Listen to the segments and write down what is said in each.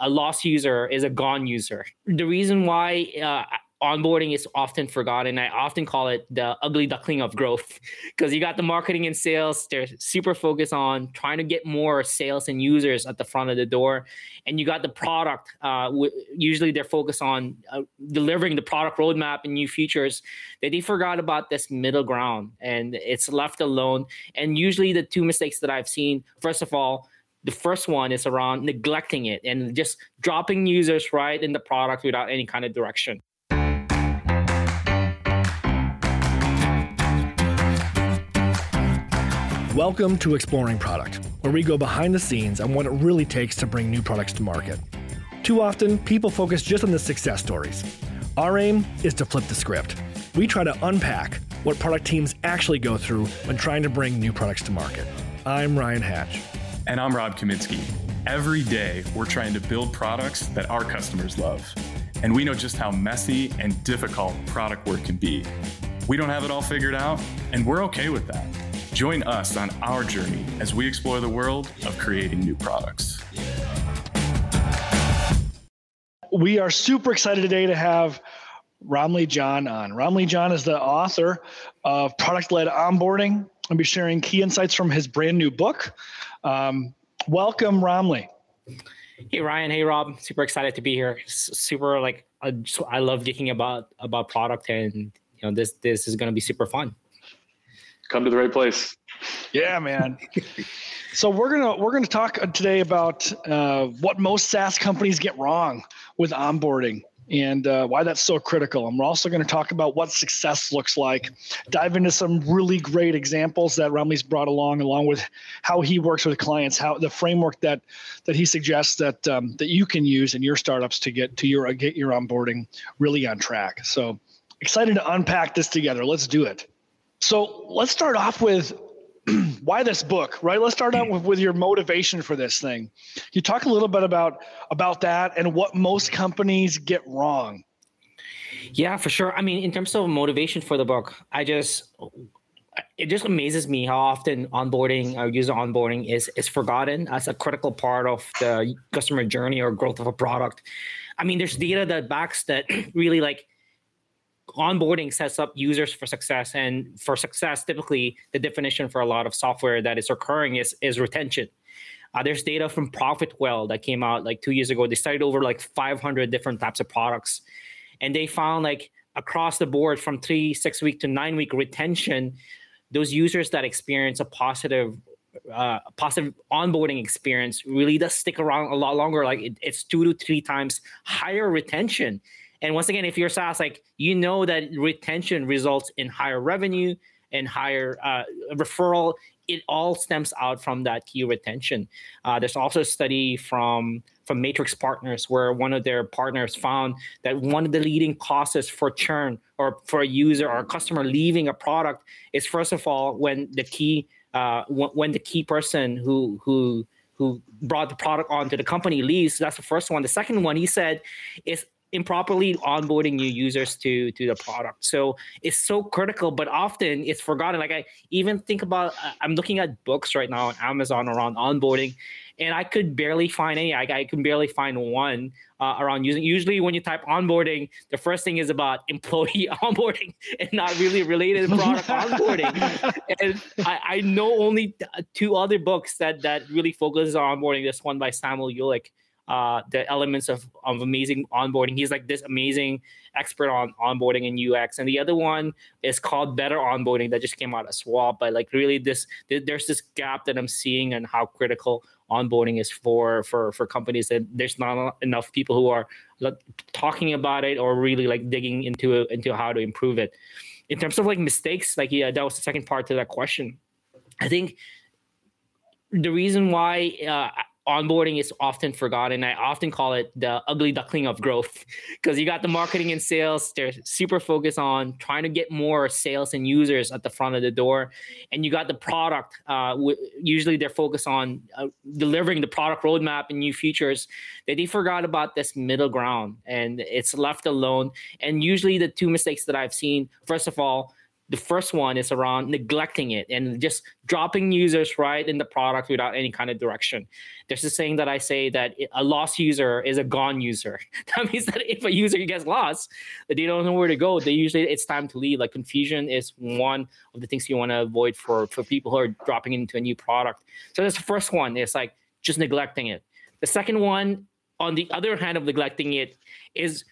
a lost user is a gone user. The reason why uh, onboarding is often forgotten. I often call it the ugly duckling of growth because you got the marketing and sales. They're super focused on trying to get more sales and users at the front of the door. And you got the product. Uh, w- usually they're focused on uh, delivering the product roadmap and new features that they forgot about this middle ground and it's left alone. And usually the two mistakes that I've seen, first of all, the first one is around neglecting it and just dropping users right in the product without any kind of direction. Welcome to Exploring Product, where we go behind the scenes on what it really takes to bring new products to market. Too often, people focus just on the success stories. Our aim is to flip the script. We try to unpack what product teams actually go through when trying to bring new products to market. I'm Ryan Hatch. And I'm Rob Kaminsky. Every day, we're trying to build products that our customers love. And we know just how messy and difficult product work can be. We don't have it all figured out, and we're okay with that. Join us on our journey as we explore the world of creating new products. We are super excited today to have Ramli John on. Ramli John is the author of Product Led Onboarding. I'll be sharing key insights from his brand new book. Um, welcome, Ramli. Hey Ryan, hey Rob, super excited to be here. Super like I, just, I love geeking about about product, and you know this this is going to be super fun come to the right place. Yeah, man. so we're gonna we're gonna talk today about uh, what most SaaS companies get wrong with onboarding and uh, why that's so critical. And we're also going to talk about what success looks like. Dive into some really great examples that Ramli's brought along, along with how he works with clients, how the framework that that he suggests that um, that you can use in your startups to get to your get your onboarding really on track. So excited to unpack this together. Let's do it. So let's start off with why this book, right? Let's start out with, with your motivation for this thing. You talk a little bit about about that and what most companies get wrong. Yeah, for sure. I mean, in terms of motivation for the book, I just it just amazes me how often onboarding or user onboarding is is forgotten as a critical part of the customer journey or growth of a product. I mean, there's data that backs that really like onboarding sets up users for success and for success typically the definition for a lot of software that is occurring is is retention. Uh, there's data from profitwell that came out like two years ago. They studied over like 500 different types of products and they found like across the board from three six week to nine week retention those users that experience a positive uh, positive onboarding experience really does stick around a lot longer. Like it, it's two to three times higher retention and once again, if you're SaaS, like you know that retention results in higher revenue and higher uh, referral. It all stems out from that key retention. Uh, there's also a study from from Matrix Partners where one of their partners found that one of the leading causes for churn or for a user or a customer leaving a product is first of all when the key uh, when the key person who who who brought the product onto the company leaves. That's the first one. The second one he said is improperly onboarding new users to to the product. So it's so critical but often it's forgotten. Like i even think about i'm looking at books right now on amazon around onboarding and i could barely find any. I, I can barely find one uh, around using usually when you type onboarding the first thing is about employee onboarding and not really related to product onboarding. And I, I know only two other books that that really focuses on onboarding. This one by Samuel Hulick uh, the elements of, of amazing onboarding. He's like this amazing expert on onboarding and UX. And the other one is called Better Onboarding that just came out of Schwab. But like really, this there's this gap that I'm seeing and how critical onboarding is for for for companies that there's not enough people who are like, talking about it or really like digging into into how to improve it. In terms of like mistakes, like yeah, that was the second part to that question. I think the reason why uh, onboarding is often forgotten. I often call it the ugly duckling of growth because you got the marketing and sales, they're super focused on trying to get more sales and users at the front of the door. And you got the product, uh, w- usually they're focused on uh, delivering the product roadmap and new features that they forgot about this middle ground and it's left alone. And usually the two mistakes that I've seen, first of all, the first one is around neglecting it and just dropping users right in the product without any kind of direction. There's a saying that I say that a lost user is a gone user. That means that if a user gets lost, they don't know where to go, they usually it's time to leave. Like confusion is one of the things you want to avoid for for people who are dropping into a new product. So that's the first one. It's like just neglecting it. The second one, on the other hand of neglecting it, is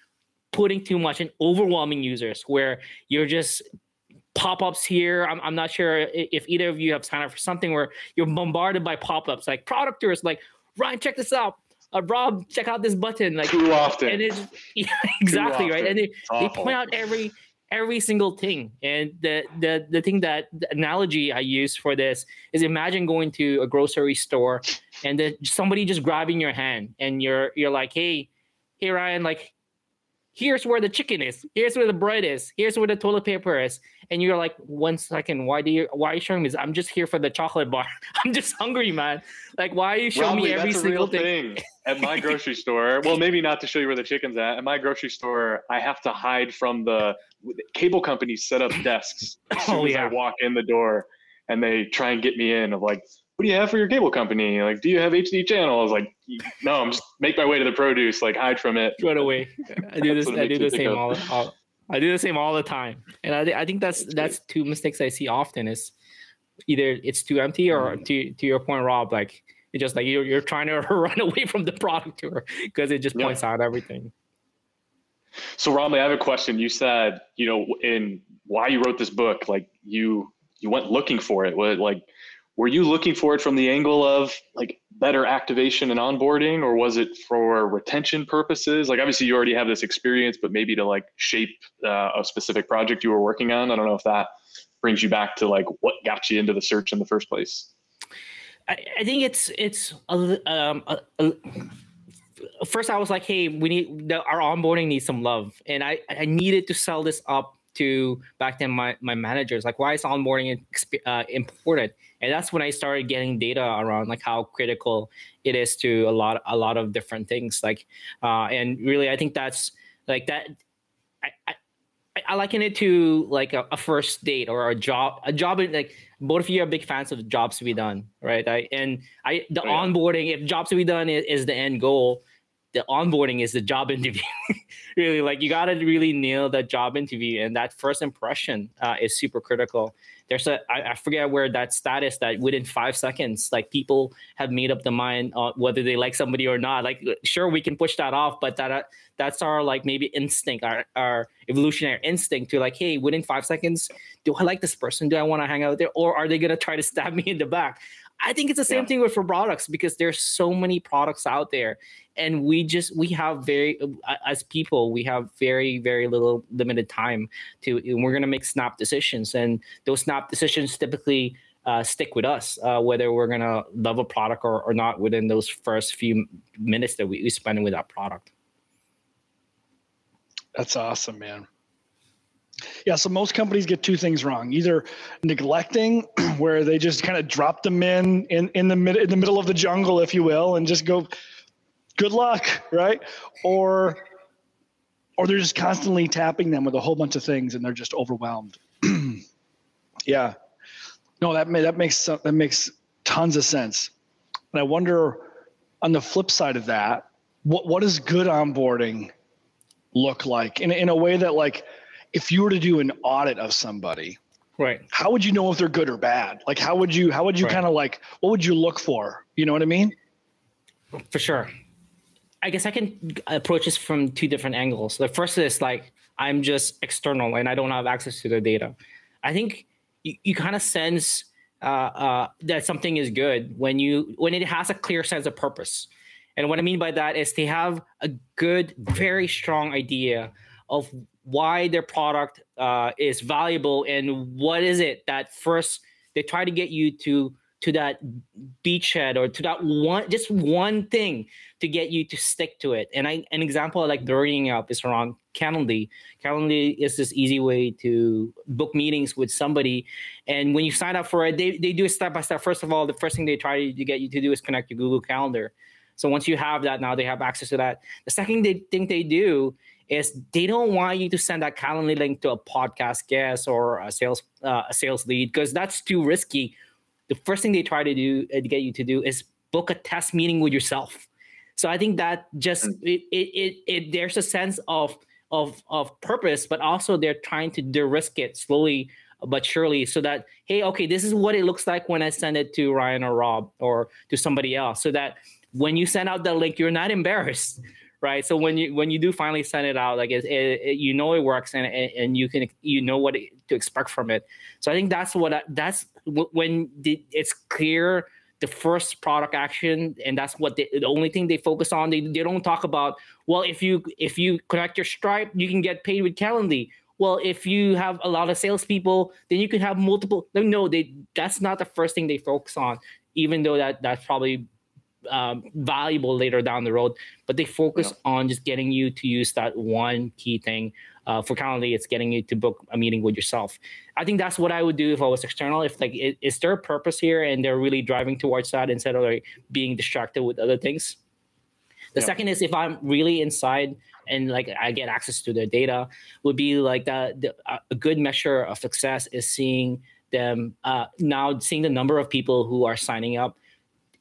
putting too much and overwhelming users where you're just pop-ups here. I'm, I'm not sure if either of you have signed up for something where you're bombarded by pop-ups like product tours, like Ryan, check this out. Uh, Rob, check out this button. Like too often. And it's yeah, exactly right. And they, they point out every every single thing. And the the the thing that the analogy I use for this is imagine going to a grocery store and then somebody just grabbing your hand and you're you're like, hey, hey Ryan, like here's where the chicken is. Here's where the bread is. Here's where the toilet paper is. And you're like one second. Why do you why are you showing me this? I'm just here for the chocolate bar. I'm just hungry man. Like why are you showing me every that's single a real thing? thing at my grocery store. Well maybe not to show you where the chicken's at. At my grocery store i have to hide from the cable companies set up desks as oh, soon Oh, as yeah. i walk in the door and they try and get me in of like what do you have for your cable company? Like do you have hd channels like no i'm just make my way to the produce like hide from it. Right away. I do this That's what it i do the same all, all i do the same all the time. And i, I think that's That's two mistakes i see often is either it's too empty or Mm-hmm. to to your point rob like it's just like you're, you're trying to run away from the product tour because it just Yeah. points out everything. So Ramli, I have a question. You said, you know, in why you wrote this book, like you you went looking for it. What like were you looking for it from the angle of like better activation and onboarding, or was it for retention purposes? Like obviously you already have this experience, but maybe to like shape uh, a specific project you were working on. I don't know if that brings you back to like what got you into the search in the first place. I, I think it's it's um, a, a, first I was like, hey, we need our onboarding needs some love, and I I needed to sell this up to back then my my managers like why is onboarding exp- uh, important, and that's when I started getting data around like how critical it is to a lot a lot of different things like uh, and really I think that's like that I, I I liken it to like a, a first date or a job. A job like both of you are big fans of jobs to be done, right? I and I the Oh, yeah. onboarding. If jobs to be done is, is the end goal, the onboarding is the job interview. really, like you got to really nail that job interview, and that first impression uh, is super critical. There's a I, I forget where that status that within five seconds, like people have made up the mind uh, whether they like somebody or not. Like sure, we can push that off, but that uh, that's our like maybe instinct, our our evolutionary instinct to like, hey, within five seconds, do I like this person? Do I want to hang out there, or are they gonna try to stab me in the back? I think it's the same Yeah. thing with for products because there's so many products out there, and we just we have very as people we have very very little limited time to. And we're gonna make snap decisions, and those snap decisions typically. Uh, stick with us, uh, whether we're gonna love a product or, or not within those first few minutes that we, we spend with that product. That's awesome, man. Yeah, so most companies get two things wrong: either neglecting, where they just kind of drop them in in in the mid in the middle of the jungle, if you will, and just go, "Good luck," right? Or or they're just constantly tapping them with a whole bunch of things, and they're just overwhelmed. yeah, no, that ma- that makes that makes tons of sense. And I wonder, on the flip side of that, what what does good onboarding look like in, in a way that like if you were to do an audit of somebody Right. how would you know if they're good or bad like how would you how would you Right. kind of like what would you look for you know what i mean For sure. I guess I can approach this from two different angles. The first is like I'm just external and I don't have access to the data. I think you, you kind of sense uh, uh, that something is good when you when it has a clear sense of purpose. And what I mean by that is they have a good, very strong idea of why their product uh, is valuable and what is it that first they try to get you to to that beachhead or to that one just one thing to get you to stick to it. And I an example I like bringing up is around Calendly. Calendly is this easy way to book meetings with somebody. And when you sign up for it, they, they do it step by step. First of all, the first thing they try to get you to do is connect your Google Calendar. So once you have that, now they have access to that. The second they, thing they do is they don't want you to send that Calendly link to a podcast guest or a sales uh, a sales lead because that's too risky. The first thing they try to do uh, to get you to do is book a test meeting with yourself. So I think that just mm. it, it, it, it there's a sense of of of purpose, but also they're trying to de-risk it slowly but surely so that hey okay this is what it looks like when i send it to ryan or rob or to somebody else so that when you send out the link you're not embarrassed right? So when you when you do finally send it out like it, it, it you know it works and and you can you know what to expect from it. So i think that's what I, that's when the, it's clear the first product action and that's what they, the only thing they focus on. They, they don't talk about well if you if you connect your stripe you can get paid with calendly. Well if you have a lot of salespeople then you can have multiple no they that's not the first thing they focus on even though that that's probably um, valuable later down the road, but they focus yeah. on just getting you to use that one key thing. Uh, for Calendly, it's getting you to book a meeting with yourself. I think that's what I would do if I was external. If like, is there a purpose here, and they're really driving towards that instead of like being distracted with other things? The yeah. second is if I'm really inside and like I get access to their data, would be like that. The, a good measure of success is seeing them uh, now seeing the number of people who are signing up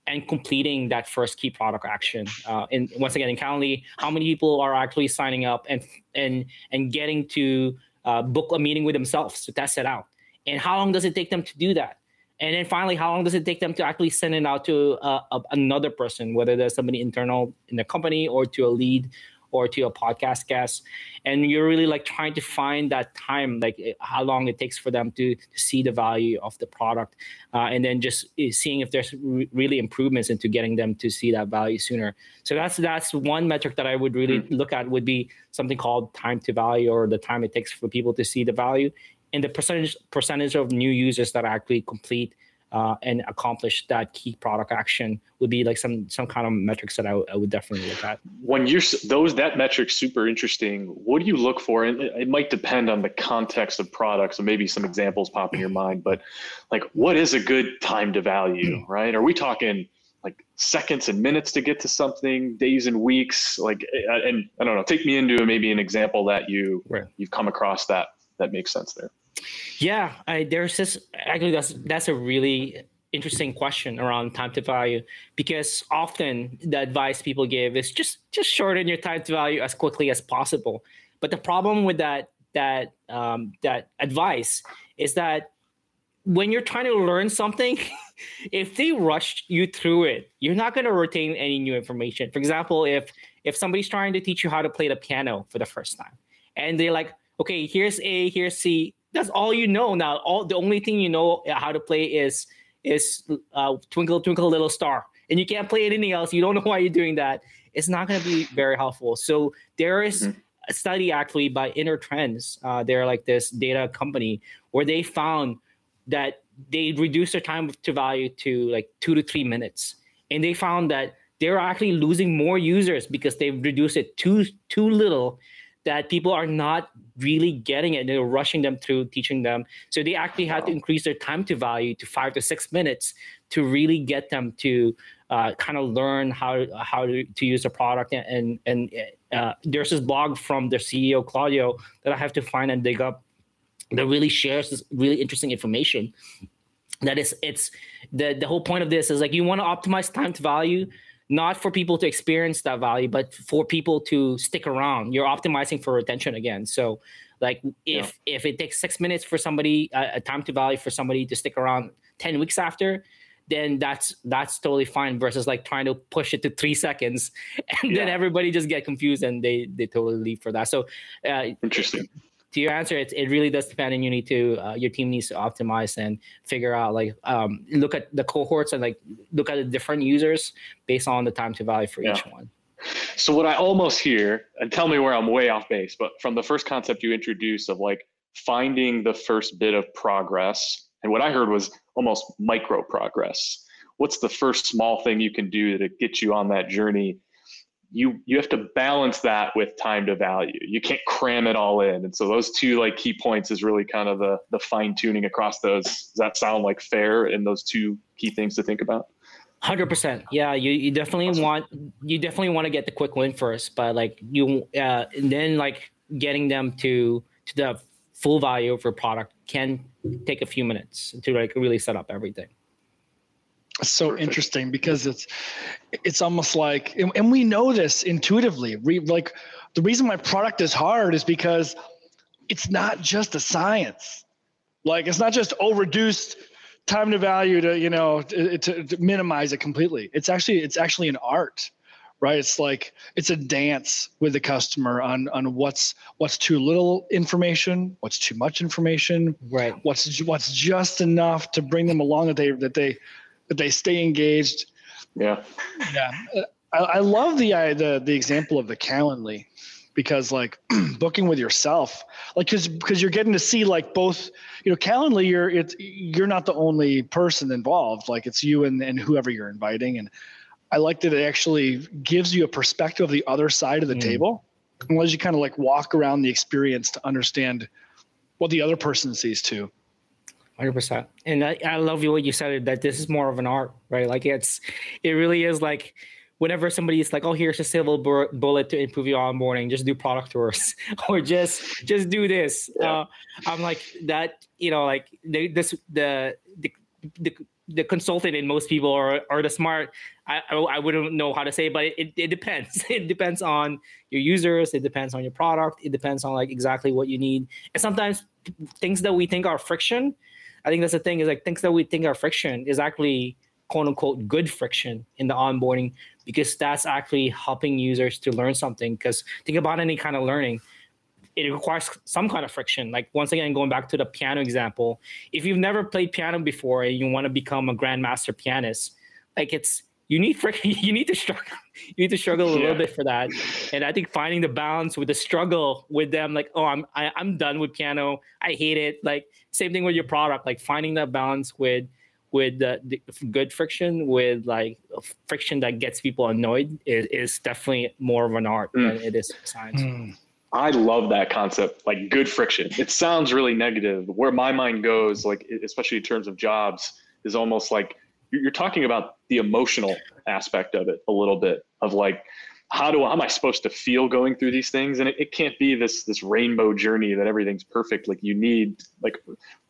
and completing that first key product action. Uh, and once again, in Calendly, how many people are actually signing up and and and getting to uh, book a meeting with themselves to test it out? And how long does it take them to do that? And then finally, how long does it take them to actually send it out to uh, another person, whether there's somebody internal in the company or to a lead or to a podcast guest and you're really like trying to find that time like eh, how long it takes for them to, to see the value of the product uh, and then just eh, seeing if there's re- really improvements into getting them to see that value sooner. So that's that's one metric that i would really mm-hmm. look at would be something called time to value or the time it takes for people to see the value. And the percentage percentage of new users that actually complete uh, and accomplish that key product action would be like some some kind of metrics that I, w- I would definitely look at. When you're those that metric's super interesting. What do you look for? And it, it might depend on the context of products, and maybe some examples pop in your mind. But like, what is a good time to value? Hmm. Right? Are we talking? like seconds and minutes to get to something, days and weeks. Like, and I don't know. Take me into maybe an example that you right. you've come across that that makes sense there. Yeah, I, there's this actually that's that's a really interesting question around time to value because often the advice people give is just just shorten your time to value as quickly as possible. But the problem with that that um, that advice is that when you're trying to learn something, if they rush you through it, you're not going to retain any new information. For example, if if somebody's trying to teach you how to play the piano for the first time, and they're like, okay, here's A, here's C, that's all you know now. All the only thing you know how to play is is uh, Twinkle Twinkle Little Star, and you can't play anything else. You don't know why you're doing that. It's not going to be very helpful. So there is mm-hmm. a study actually by Intertrends. Uh, they're like this data company where they found that they reduced their time to value to like two to three minutes, and they found that they're actually losing more users because they've reduced it too too little that people are not really getting it. They're rushing them through teaching them. So they actually had to increase their time to value to five to six minutes to really get them to uh, kind of learn how how to, to use the product. And and uh, there's this blog from their CEO Claudio that I have to find and dig up that really shares this really interesting information. That is, it's the the whole point of this is like you want to optimize time to value not for people to experience that value, but for people to stick around. You're optimizing for retention again. So, like if yeah. if it takes six minutes for somebody, uh, a time to value for somebody to stick around ten weeks after, then that's that's totally fine. Versus like trying to push it to three seconds, and yeah. then everybody just get confused and they they totally leave for that. So, uh, interesting to your answer, it, it really does depend, and you need to uh, your team needs to optimize and figure out like um, look at the cohorts and like look at the different users based on the time to value for yeah. each one. So what I almost hear, and tell me where I'm way off base, but from the first concept you introduced of like finding the first bit of progress, and what I heard was almost micro progress. What's the first small thing you can do to get you on that journey you you have to balance that with time to value. You can't cram it all in. And so those two like key points is really kind of the the fine tuning across those. Does that sound like fair in those two key things to think about? Hundred percent. Yeah, you, you definitely awesome. want you definitely want to get the quick win first, but like you uh, and then like getting them to to the full value of your product can take a few minutes to like really set up everything. So Perfect. interesting because it's it's almost like and, and we know this intuitively. We, like the reason my product is hard is because it's not just a science. Like it's not just oh reduced time to value to you know to, to, to minimize it completely. It's actually it's actually an art right it's like it's a dance with the customer on on what's what's too little information what's too much information right what's what's just enough to bring them along that they that they that they stay engaged. Yeah. Yeah. I, I love the uh, the the example of the calendly because like booking with yourself like because because you're getting to see like both you know calendly you're it's you're not the only person involved. Like it's you and, and whoever you're inviting. And i like that it actually gives you a perspective of the other side of the mm. table and lets you kind of like walk around the experience to understand what the other person sees too 100% and I, I love you what you said that this is more of an art right like it's it really is like whenever somebody's like, "Oh, here's a silver bullet to improve your onboarding," just do product tours or just just do this. Yeah. Uh, I'm like that. You know, like the, this the the. the the consultant and most people are, are the smart I, I wouldn't know how to say but it, it depends it depends on your users it depends on your product it depends on like exactly what you need and sometimes things that we think are friction i think that's the thing is like things that we think are friction is actually quote unquote good friction in the onboarding because that's actually helping users to learn something. Because think about any kind of learning, it requires some kind of friction. Like once again, going back to the piano example, if you've never played piano before and you want to become a grandmaster pianist, like it's you need friction. You need to struggle. You need to struggle a yeah. little bit for that. And I think finding the balance with the struggle with them, like, oh, I'm I, am i am done with piano. I hate it. Like same thing with your product. Like finding that balance with with the, the, good friction with like friction that gets people annoyed is, is definitely more of an art mm. than it is science. Mm. I love that concept, like good friction. It sounds really negative. Where my mind goes, like especially in terms of jobs, is almost like you're talking about the emotional aspect of it a little bit of like how do how am I supposed to feel going through these things? And it, it can't be this this rainbow journey that everything's perfect. Like you need like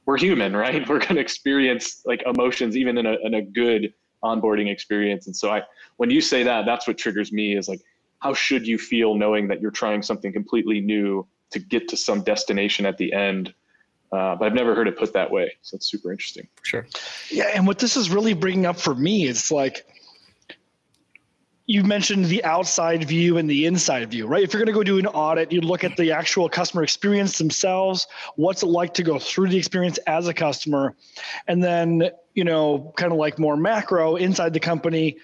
we're human, right? We're going to experience like emotions even in a, in a good onboarding experience. And so I, when you say that, that's what triggers me is like, how should you feel knowing that you're trying something completely new to get to some destination at the end? Uh, but I've never heard it put that way. So it's super interesting. For sure. Yeah. And what this is really bringing up for me is like, you mentioned the outside view and the inside view, right? If you're going to go do an audit, you look at the actual customer experience themselves. What's it like to go through the experience as a customer? And then, you know, kind of like more macro inside the company,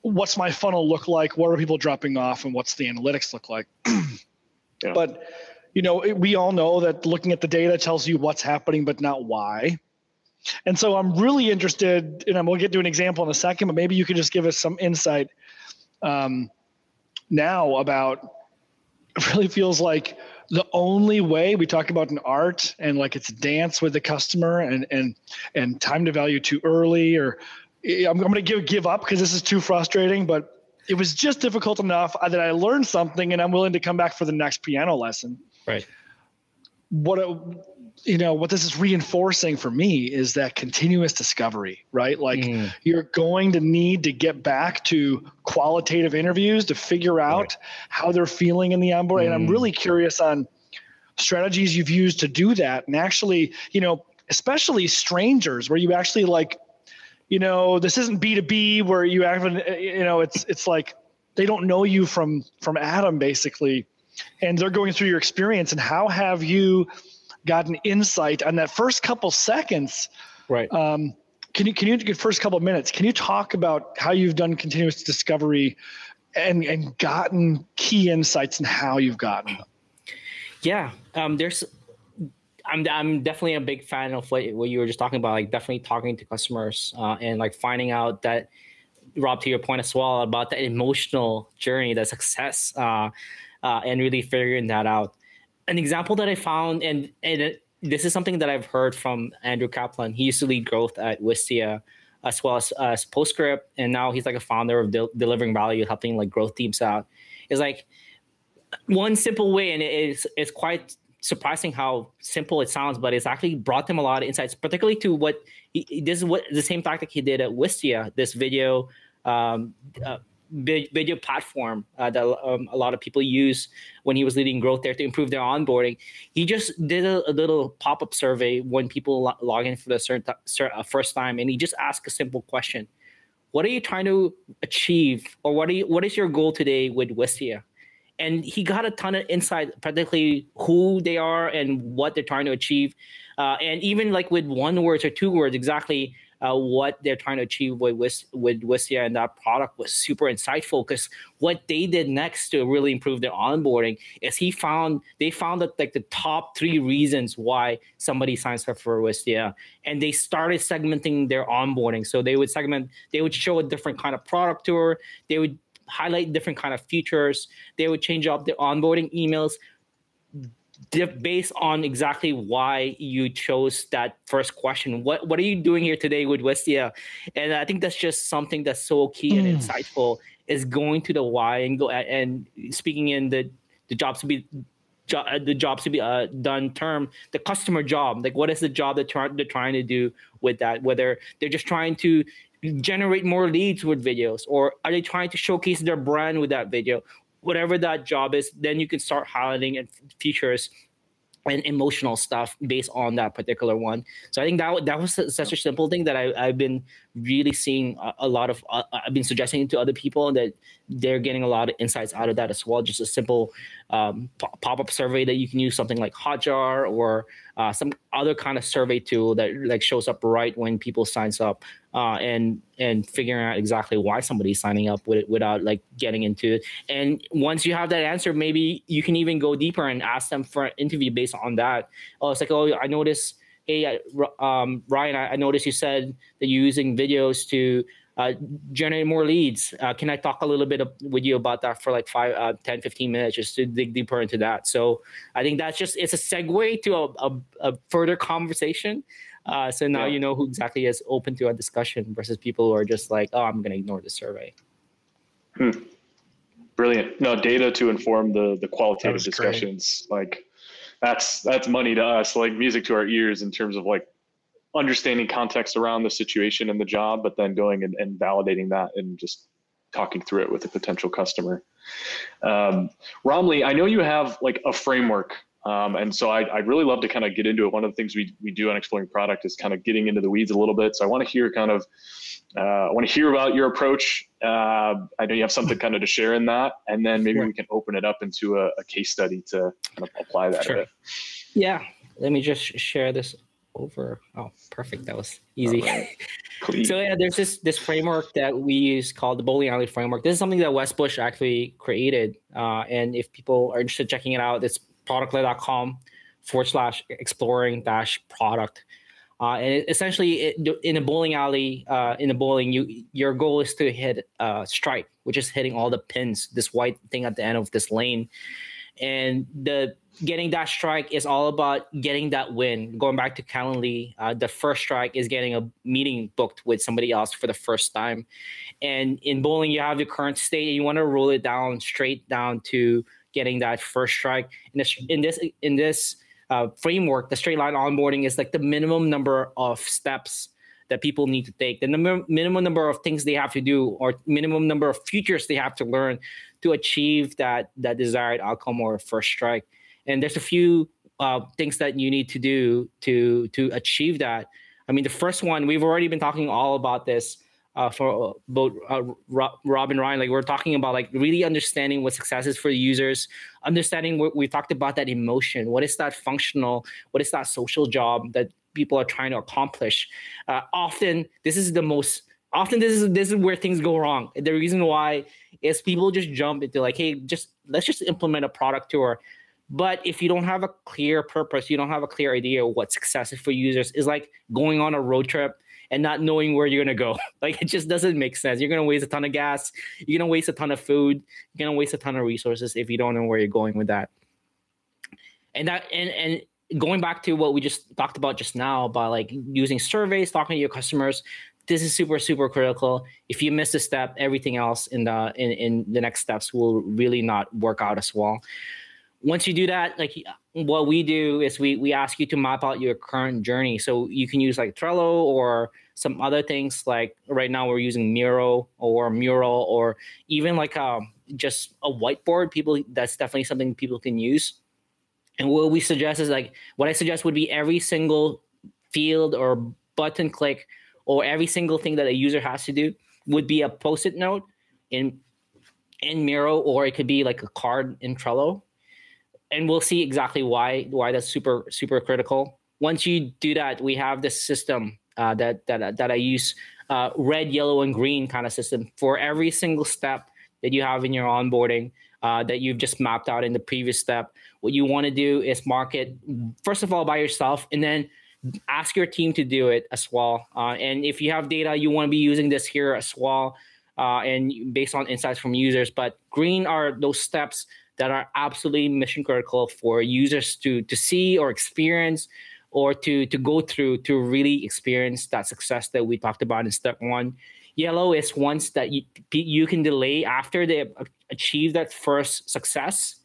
what's my funnel look like? What are people dropping off? And what's the analytics look like? yeah. But, you know, we all know that looking at the data tells you what's happening, but not why. And so I'm really interested, and we'll get to an example in a second, but maybe you could just give us some insight um, now about it really feels like the only way we talk about an art and like it's dance with the customer and and and time to value too early or I'm, I'm going to give give up because this is too frustrating but it was just difficult enough that I learned something and I'm willing to come back for the next piano lesson. Right. What you know what this is reinforcing for me is that continuous discovery right like mm. you're going to need to get back to qualitative interviews to figure out right. how they're feeling in the onboard mm. and i'm mm. really curious on strategies you've used to do that and actually you know especially strangers where you actually like you know this isn't b2b where you have you know it's it's like they don't know you from from adam basically and they're going through your experience and how have you gotten insight on that first couple seconds. Right. Um, can you can you get first couple of minutes? Can you talk about how you've done continuous discovery and and gotten key insights and how you've gotten them? Yeah, um, there's. I'm I'm definitely a big fan of what, what you were just talking about. Like definitely talking to customers uh, and like finding out that Rob, to your point as well about the emotional journey, the success, uh, uh, and really figuring that out an example that I found, and and this is something that I've heard from Andrew Capland. He used to lead growth at Wistia as well as, Postscript, and now he's like a founder of Del- Delivering Value, helping like growth teams out. It's like one simple way, and it's it's quite surprising how simple it sounds, but it's actually brought them a lot of insights, particularly to what he, this is what the same tactic he did at Wistia, this video um, uh, video platform uh, that um, a lot of people use when he was leading growth there to improve their onboarding. He just did a, a little pop up survey when people lo- log in for the certain, uh, first time, and he just asked a simple question: What are you trying to achieve, or what are you, what is your goal today with Wistia? and he got a ton of insight, particularly who they are and what they're trying to achieve, uh, and even like with one words or two words, exactly uh, what they're trying to achieve with with, Wistia and that product was super insightful because what they did next to really improve their onboarding is he found they found that like the top three reasons why somebody signs up for Wistia and they started segmenting their onboarding so they would segment they would show a different kind of product tour they would highlight different kind of features. They would change up the onboarding emails based on exactly why you chose that first question. What what are you doing here today with Wistia? And I think that's just something that's so key mm. and insightful is going to the why and go and speaking in the the jobs to be the jobs to be uh, done term the customer job like what is the job that try, they're trying to do with that whether they're just trying to generate more leads with videos or are they trying to showcase their brand with that video whatever that job is then you can start highlighting and features and emotional stuff based on that particular one. So I think that that was such a simple thing that I, I've been really seeing a, a lot of. Uh, I've been suggesting to other people that they're getting a lot of insights out of that as well. Just a simple um, pop up survey that you can use, something like Hotjar or uh, some other kind of survey tool that like shows up right when people signs up uh, and and figuring out exactly why somebody's signing up with it without like getting into it. And once you have that answer, maybe you can even go deeper and ask them for an interview based on that. Oh, it's like, oh, I noticed, hey, um, Ryan, I, I noticed you said that you're using videos to uh, generate more leads. Uh, can I talk a little bit of, with you about that for like five, uh, 10, 15 minutes just to dig deeper into that? So I think that's just, it's a segue to a, a, a further conversation uh, so now yeah. you know who exactly is open to a discussion versus people who are just like, oh, I'm going to ignore the survey. Hmm. Brilliant. No data to inform the the qualitative discussions. Great. Like that's that's money to us. Like music to our ears in terms of like understanding context around the situation and the job, but then going and, and validating that and just talking through it with a potential customer. Um, Ramli, I know you have like a framework um, and so I'd, I'd, really love to kind of get into it. One of the things we, we do on exploring product is kind of getting into the weeds a little bit. So I want to hear kind of, uh, I want to hear about your approach. Uh, I know you have something kind of to share in that, and then maybe sure. we can open it up into a, a, case study to kind of apply that. Sure. Yeah. Let me just share this over. Oh, perfect. That was easy. Right. so yeah, there's this this framework that we use called the bowling alley framework. This is something that Wes Bush actually created. Uh, and if people are interested in checking it out, it's productled.com forward slash exploring dash product. Uh, and it, essentially, it, in a bowling alley, uh, in a bowling, you your goal is to hit uh, strike, which is hitting all the pins, this white thing at the end of this lane, and the getting that strike is all about getting that win. Going back to Calendly, uh, the first strike is getting a meeting booked with somebody else for the first time, and in bowling, you have your current state, and you want to roll it down straight down to getting that first strike. In this in this in this uh, framework, the straight line onboarding is like the minimum number of steps that people need to take, the number, minimum number of things they have to do, or minimum number of features they have to learn to achieve that that desired outcome or first strike. And there's a few uh, things that you need to do to to achieve that. I mean, the first one we've already been talking all about this uh, for both uh, Rob and Ryan. Like we're talking about like really understanding what success is for users, understanding what we talked about that emotion. What is that functional? What is that social job that people are trying to accomplish? Uh, often, this is the most. Often, this is this is where things go wrong. The reason why is people just jump into like, hey, just let's just implement a product tour. But if you don't have a clear purpose, you don't have a clear idea of what success is for users. Is like going on a road trip and not knowing where you're gonna go. Like it just doesn't make sense. You're gonna waste a ton of gas. You're gonna waste a ton of food. You're gonna waste a ton of resources if you don't know where you're going with that. And that and and going back to what we just talked about just now about like using surveys, talking to your customers, this is super super critical. If you miss a step, everything else in the in, in the next steps will really not work out as well. Once you do that, like what we do is we we ask you to map out your current journey. So you can use like Trello or some other things like right now we're using Miro or Mural or even like um, just a whiteboard. People that's definitely something people can use. And what we suggest is like what I suggest would be every single field or button click or every single thing that a user has to do would be a post-it note in in Miro or it could be like a card in Trello and we'll see exactly why why that's super super critical. Once you do that, we have this system uh, that that that I use uh, red, yellow, and green kind of system for every single step that you have in your onboarding uh, that you've just mapped out in the previous step. What you want to do is mark it first of all by yourself, and then ask your team to do it as well. Uh, and if you have data, you want to be using this here as well, uh, and based on insights from users. But green are those steps that are absolutely mission critical for users to to see or experience or to to go through to really experience that success that we talked about in step one. Yellow is ones that you, you can delay after they achieve that first success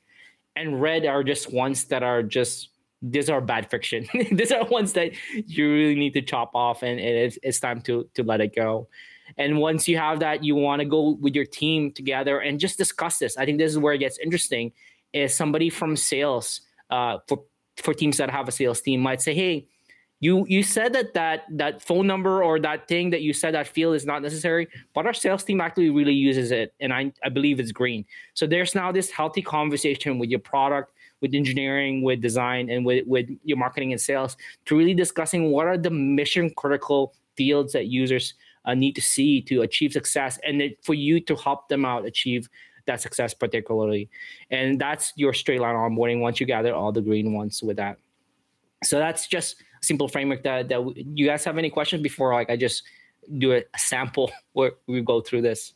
and red are just ones that are just these are bad fiction. These are ones that you really need to chop off and, and it's, it's time to to let it go and once you have that, you want to go with your team together and just discuss this. I think this is where it gets interesting. Is somebody from sales uh, for for teams that have a sales team might say, "Hey, you you said that that that phone number or that thing that you said that field is not necessary, but our sales team actually really uses it, and I I believe it's green. So there's now this healthy conversation with your product, with engineering, with design, and with with your marketing and sales to really discussing what are the mission critical fields that users uh, need to see to achieve success and it, for you to help them out achieve that success particularly. And that's your straight line onboarding once you gather all the green ones with that. So that's just a simple framework that, that you guys have any questions before like i just do a sample where we go through this?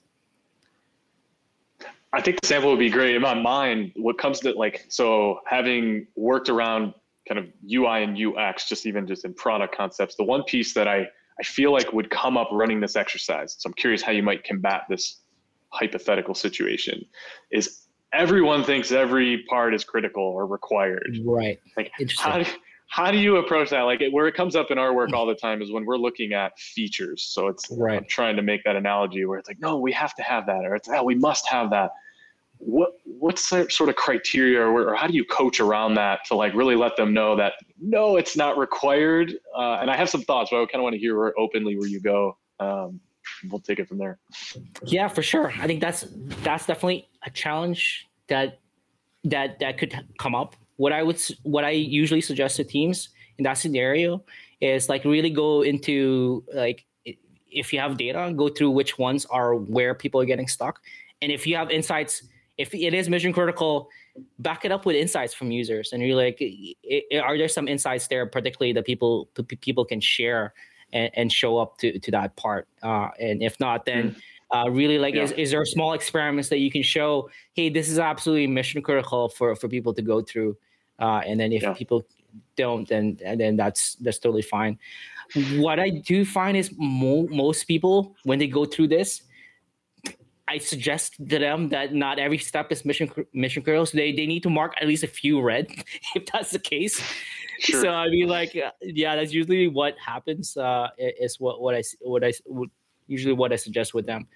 I think the sample would be great. In my mind what comes to like so having worked around kind of ui and ux just even just in product concepts the one piece that i I feel like would come up running this exercise. So I'm curious how you might combat this hypothetical situation. Is everyone thinks every part is critical or required? Right. Like how do, how do you approach that? Like where it comes up in our work all the time is when we're looking at features. So it's right. I'm trying to make that analogy where it's like, no, we have to have that, or it's oh, we must have that what what's sort of criteria or, or, how do you coach around that to like really let them know that no it's not required uh, and i have some thoughts but i kind of want to hear openly where you go um, we'll take it from there. Yeah for sure. I think that's that's definitely a challenge that that that could come up. What i would what i usually suggest to teams in that scenario is like really go into like if you have data go through which ones are where people are getting stuck. And if you have insights if it is mission critical, back it up with insights from users, and you're like, are there some insights there, particularly that people people can share and, and show up to to that part? Uh, and if not, then mm. uh, really like, yeah. is, is there small experiments that you can show? Hey, this is absolutely mission critical for for people to go through, uh, and then if yeah. people don't, then then that's that's totally fine. What I do find is mo- most people when they go through this, I suggest to them that not every step is mission mission critical. So they, they need to mark at least a few red if that's the case. Sure. So I mean, like, uh, yeah, that's usually what happens. Uh, is what what I what I would usually what I suggest with them.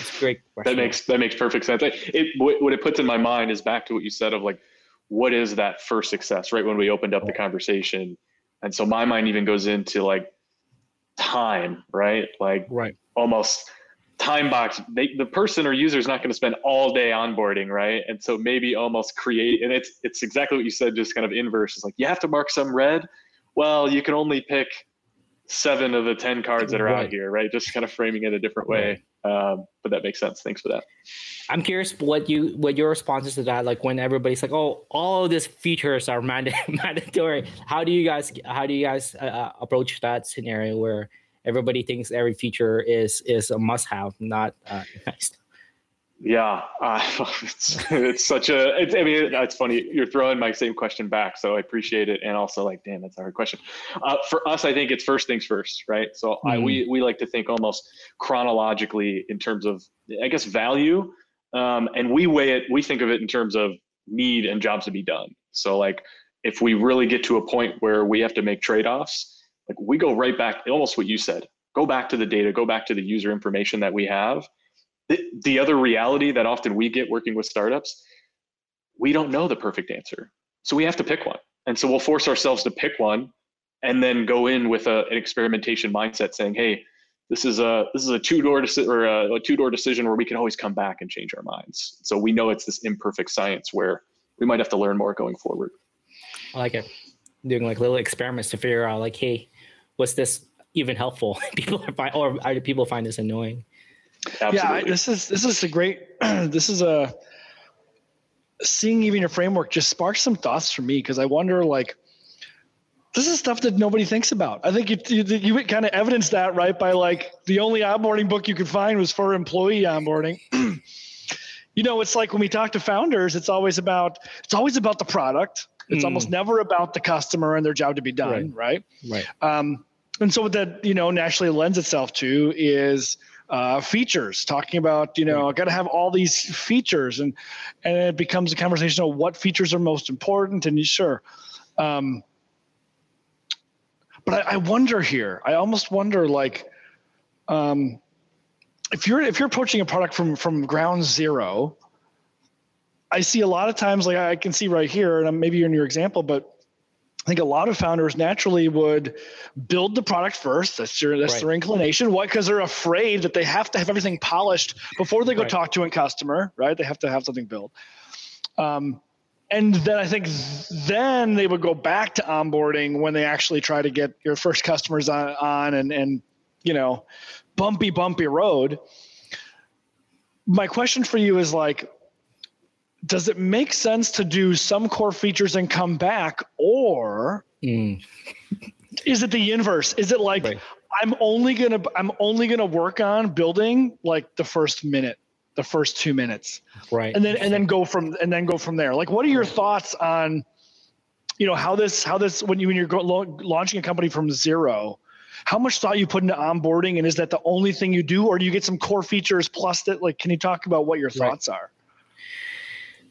It's great. Question. That makes that makes perfect sense. It what it puts in my mind is back to what you said of like, what is that first success? Right when we opened up the conversation, and so my mind even goes into like time, right? Like, right, almost time box they, the person or user is not going to spend all day onboarding right? And so maybe almost create and it's it's exactly what you said just kind of inverse. It's like you have to mark some red. Well you can only pick seven of the 10 cards that are right. out here right? Just kind of framing it a different way. Um, but that makes sense. Thanks for that. I'm curious what you what your responses to that like when everybody's like oh all of these features are mandatory. How do you guys how do you guys uh, uh approach that scenario where everybody thinks every feature is is a must have, not uh, nice. Yeah, uh, it's, it's such a. It's, I mean, it's funny. You're throwing my same question back, so I appreciate it. And also, like, damn, that's a hard question. Uh, for us, I think it's first things first, right? So mm. I, we mm-hmm. we like to think almost chronologically in terms of, I guess, value, um, and we weigh it. We think of it in terms of need and jobs to be done. So like, if we really get to a point where we have to make trade offs, like we go right back. Almost what you said. Go back to the data. Go back to the user information that we have the, the other reality that often we get working with startups, we don't know the perfect answer. So we have to pick one. And so we'll force ourselves to pick one and then go in with a, an experimentation mindset saying, hey, this is a this is a two door deci- or a, a two door decision where we can always come back and change our minds. So we know it's this imperfect science where we might have to learn more going forward. I like it. Doing like little experiments to figure out like, hey, was this even helpful? people are find, or do people find this annoying? Absolutely. Yeah, I, this is this is a great. this is a seeing even your framework just sparks some thoughts for me because I wonder like this is stuff that nobody thinks about. I think you, you, you kind of evidence that right by like the only onboarding book you could find was for employee onboarding. you know, it's like when we talk to founders, it's always about it's always about the product. It's mm. almost never about the customer and their job to be done, right? Right. right. Um, and so what that you know naturally lends itself to is uh, features, talking about you know, I got to have all these features, and and it becomes a conversation of what features are most important. And you sure, um, but I, I wonder here. I almost wonder like, um, if you're if you're approaching a product from from ground zero, I see a lot of times like I can see right here, and maybe you're in your example, but I think a lot of founders naturally would build the product first. That's their that's right. their inclination. Why? Because they're afraid that they have to have everything polished before they go right. talk to a customer. Right? They have to have something built. Um, and then I think then they would go back to onboarding when they actually try to get your first customers on, on and and you know bumpy bumpy road. My question for you is like does it make sense to do some core features and come back or mm. is it the inverse is it like right. i'm only gonna i'm only gonna work on building like the first minute the first two minutes right and then and then go from and then go from there like what are your thoughts on you know how this how this when you when you're go, launching a company from zero how much thought you put into onboarding and is that the only thing you do or do you get some core features plus that like can you talk about what your thoughts right. are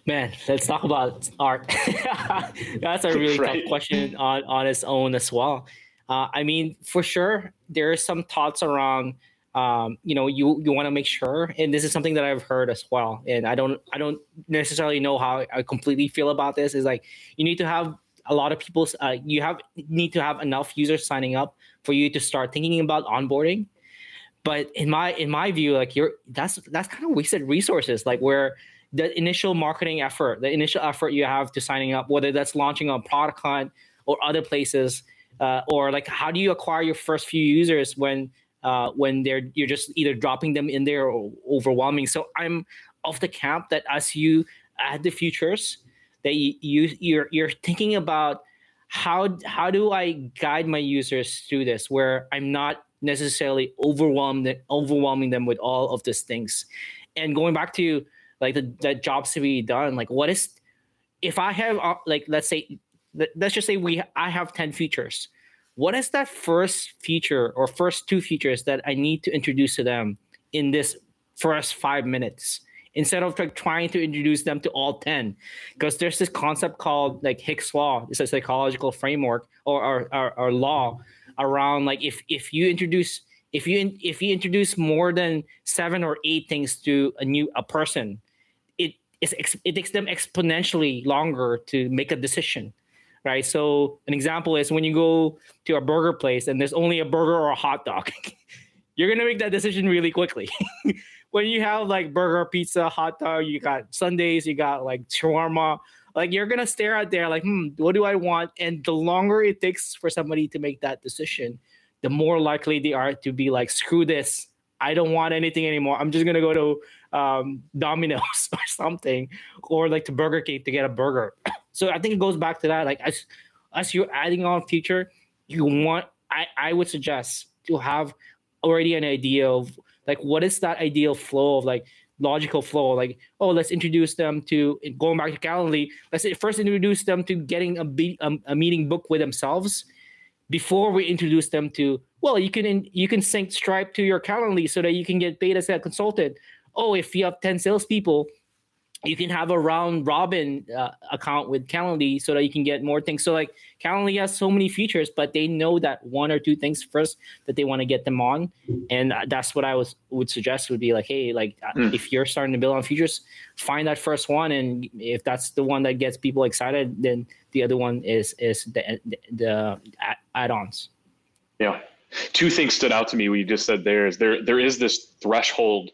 Man, let's talk about art. That's a really right. tough question on, on its own as well. Uh, I mean, for sure, there are some thoughts around. Um, you know, you you want to make sure, and this is something that I've heard as well. And I don't I don't necessarily know how I completely feel about this. Is like you need to have a lot of people. Uh, you have need to have enough users signing up for you to start thinking about onboarding. But in my in my view, like you're that's that's kind of wasted resources. Like where the initial marketing effort, the initial effort you have to signing up, whether that's launching on product hunt or other places, uh, or like how do you acquire your first few users when uh, when they're you're just either dropping them in there or overwhelming. So I'm of the camp that as you add the features, that you, you you're you're thinking about how how do I guide my users through this where I'm not necessarily overwhelmed overwhelming them with all of these things. And going back to like the, the jobs to be done. Like what is if i have uh, like let's say let's just say we i have 10 features. What is that first feature or first two features that i need to introduce to them in this first five minutes? Instead of like trying to introduce them to all 10 because there's this concept called like hick's law. It's a psychological framework or, or, or, or law around like if if you introduce if you if you introduce more than seven or eight things to a new a person it's, it takes them exponentially longer to make a decision right? So an example is when you go to a burger place and there's only a burger or a hot dog you're gonna make that decision really quickly. When you have like burger pizza hot dog you got sundaes you got like shawarma like you're gonna stare at there like hmm what do i want? And the longer it takes for somebody to make that decision the more likely they are to be like screw this i don't want anything anymore i'm just gonna go to um, Domino's or something, or like to Burger King to get a burger. So I think it goes back to that. Like as as you're adding on feature, you want I I would suggest to have already an idea of like what is that ideal flow of like logical flow. Like, oh, let's introduce them to going back to Calendly. Let's first introduce them to getting a, be, a, a meeting book with themselves before we introduce them to well, you can you can sync Stripe to your Calendly so that you can get paid as a consultant. Oh, if you have ten salespeople, you can have a round robin uh, account with Calendly so that you can get more things. So like Calendly has so many features, but they know that one or two things first that they want to get them on, and that's what I was would suggest would be like, hey, like mm. if you're starting to build on features, find that first one, and if that's the one that gets people excited, then the other one is is the the, the add-ons. Yeah, two things stood out to me. We just said there is there there is this threshold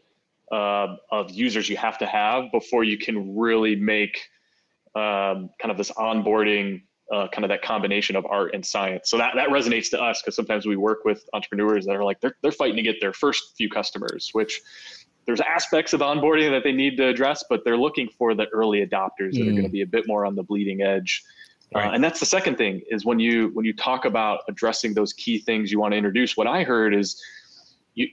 uh, of users you have to have before you can really make um, kind of this onboarding uh, kind of that combination of art and science. So that, that resonates to us because sometimes we work with entrepreneurs that are like, they're, they're fighting to get their first few customers, which there's aspects of onboarding that they need to address, but they're looking for the early adopters that mm. are going to be a bit more on the bleeding edge. Uh, right. Uh, and that's the second thing is when you when you talk about addressing those key things you want to introduce. What I heard is you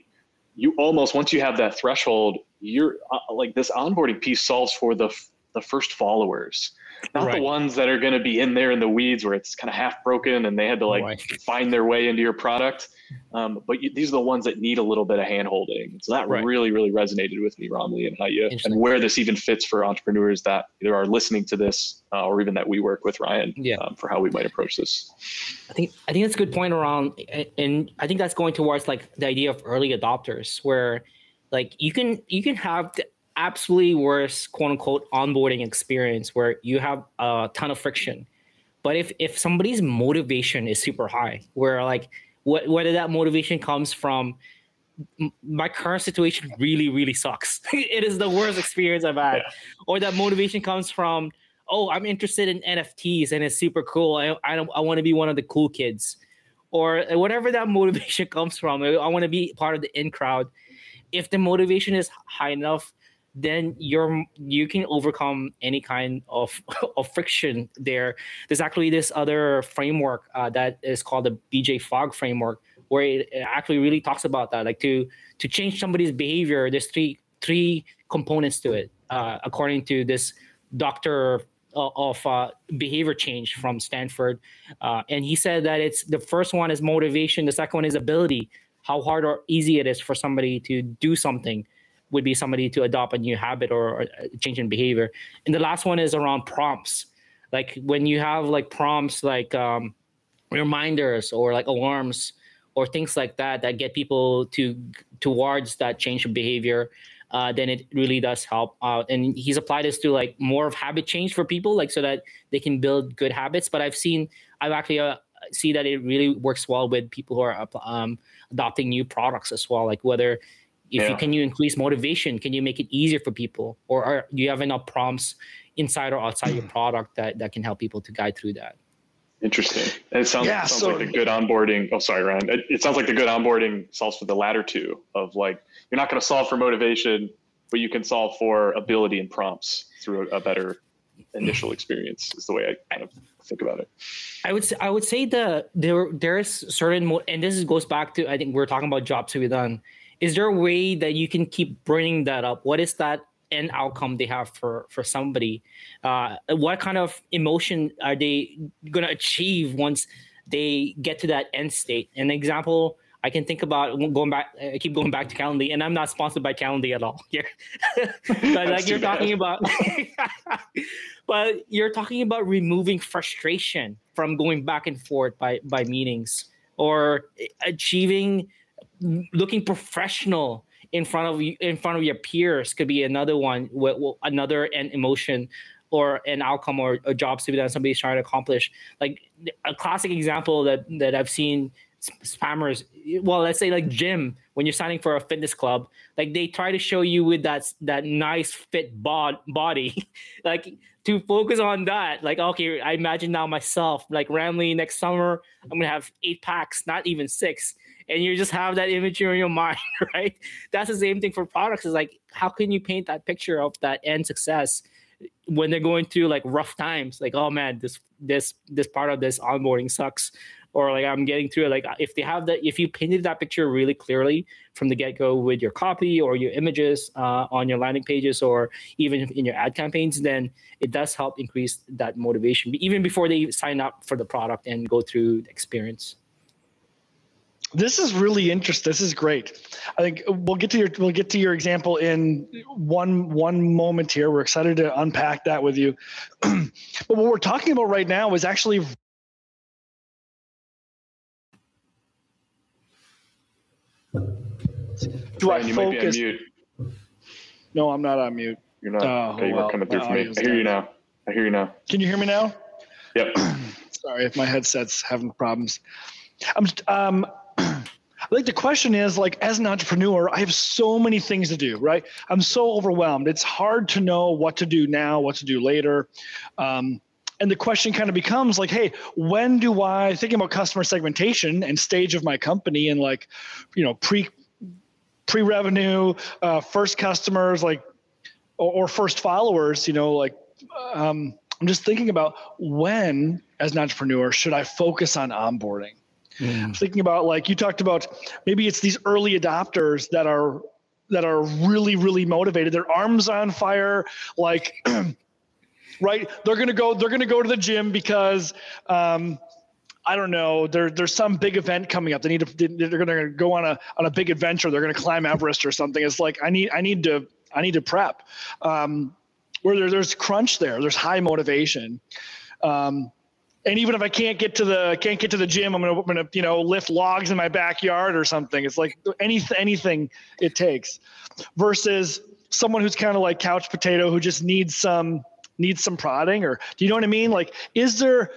you almost once you have that threshold, you're uh, like this onboarding piece solves for the the first followers not right. the ones that are going to be in there in the weeds where it's kind of half broken and they had to like right. find their way into your product. Um, but you, these are the ones that need a little bit of hand holding. So that right. really, really resonated with me, Ramli, and how you and where this even fits for entrepreneurs that either are listening to this uh, or even that we work with Ryan yeah. um, for how we might approach this. I think I think that's a good point around, and I think that's going towards like the idea of early adopters, where like you can you can have the, absolutely worst quote unquote onboarding experience where you have a ton of friction. But if if somebody's motivation is super high, where like wh- whether that motivation comes from my current situation really really sucks, it is the worst experience I've had, yeah. or that motivation comes from oh I'm interested in NFTs and it's super cool. I I, I want to be one of the cool kids, or whatever that motivation comes from. I want to be part of the in crowd. If the motivation is high enough, then you're you can overcome any kind of of friction there. There's actually this other framework uh, that is called the BJ Fogg framework, where it, it actually really talks about that. Like to to change somebody's behavior, there's three three components to it, uh, according to this doctor uh, of uh, behavior change from Stanford, uh, and he said that it's the first one is motivation, the second one is ability, how hard or easy it is for somebody to do something, would be somebody to adopt a new habit or, or change in behavior. And the last one is around prompts. Like when you have like prompts like um, reminders or like alarms or things like that that get people to towards that change of behavior, uh, then it really does help out. And he's applied this to like more of habit change for people, like so that they can build good habits. But I've seen, I've actually uh, see that it really works well with people who are um, adopting new products as well. Like whether if yeah. you can you increase motivation can you make it easier for people? Or are, do you have enough prompts inside or outside your hmm. product that, that can help people to guide through that? Interesting. It sounds, yeah, sounds so, like the good onboarding oh sorry ryan. It, it, sounds like the good onboarding solves for the latter two of like you're not going to solve for motivation but you can solve for ability and prompts through a, a better initial experience is the way i kind of think about it. I would say i would say the there there's certain and this goes back to i think we're talking about jobs to be done is there a way that you can keep bringing that up what is that end outcome they have for for somebody uh, what kind of emotion are they going to achieve once they get to that end state an example I can think about going back. I keep going back to Calendly, and I'm not sponsored by Calendly at all here. but like you're talking about, but you're talking about removing frustration from going back and forth by by meetings or achieving looking professional in front of you in front of your peers could be another one another an emotion or an outcome or a job to be done somebody's trying to accomplish. Like a classic example that that i've seen spammers well let's say like gym when you're signing for a fitness club like they try to show you with that that nice fit bod- body like to focus on that like okay i imagine now myself like randomly next summer i'm gonna have eight packs not even six and you just have that image in your mind, right? That's the same thing for products. Is like, how can you paint that picture of that end success when they're going through like rough times? Like, oh man, this this this part of this onboarding sucks. or like I'm getting through it. Like if they have that, if you painted that picture really clearly from the get go with your copy or your images uh, on your landing pages or even in your ad campaigns, then it does help increase that motivation even before they sign up for the product and go through the experience. This is really interesting. This is great. I think we'll get to your we'll get to your example in one one moment here. We're excited to unpack that with you. but what we're talking about right now is actually Do I focus? No, I'm not on mute. You're not. Oh, okay, you well, coming through for me. I hear you now. I hear you now. Can you hear me now? Yep. Sorry if my headset's having problems. I'm um I think the question is like as an entrepreneur, I have so many things to do, right? I'm so overwhelmed. It's hard to know what to do now, what to do later. Um, and the question kind of becomes like, hey, when do I thinking about customer segmentation and stage of my company and like, you know, pre pre revenue, uh, first customers, like, or, or, first followers, you know, like, um, I'm just thinking about when, as an entrepreneur, should I focus on onboarding? Mm. Thinking about like you talked about, maybe it's these early adopters that are that are really really motivated. Their arms on fire, like. right they're gonna go they're gonna go to the gym because um, I don't know. There, there's some big event coming up. They need to. They're going to go on a on a big adventure. They're going to climb Everest or something. It's like I need. I need to. I need to prep. Um, where there, there's crunch there. There's high motivation. Um, and even if I can't get to the can't get to the gym, I'm gonna, I'm gonna you know lift logs in my backyard or something. It's like any anything it takes, versus someone who's kind of like couch potato who just needs some needs some prodding or do you know what I mean? Like, is there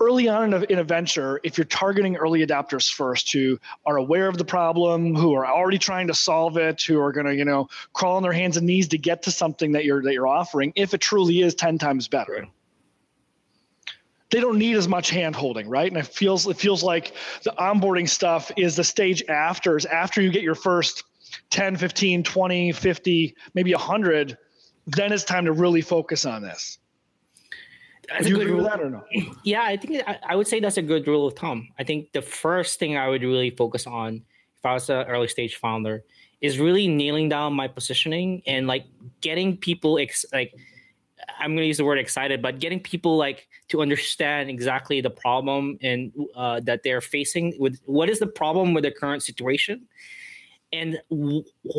early on in a, in a venture, if you're targeting early adopters first who are aware of the problem, who are already trying to solve it, who are going to, you know, crawl on their hands and knees to get to something that you're that you're offering, if it truly is 10 times better. They don't need as much hand holding, right? And it feels it feels like the onboarding stuff is the stage after, is after you get your first 10, 15, 20, 50, maybe 100, then it's time to really focus on this. Would you agree with that or no? Yeah, I think I, I, would say that's a good rule of thumb. I think the first thing I would really focus on if I was an early stage founder is really nailing down my positioning and like getting people ex- like I'm going to use the word excited, but getting people like to understand exactly the problem and uh, that they're facing with what is the problem with the current situation? And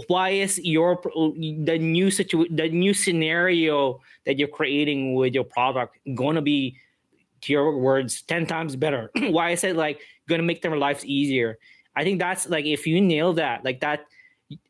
why is your the new situ the new scenario that you're creating with your product going to be to your words 10 times better? Why is it like going to make their lives easier? I think that's like if you nail that like that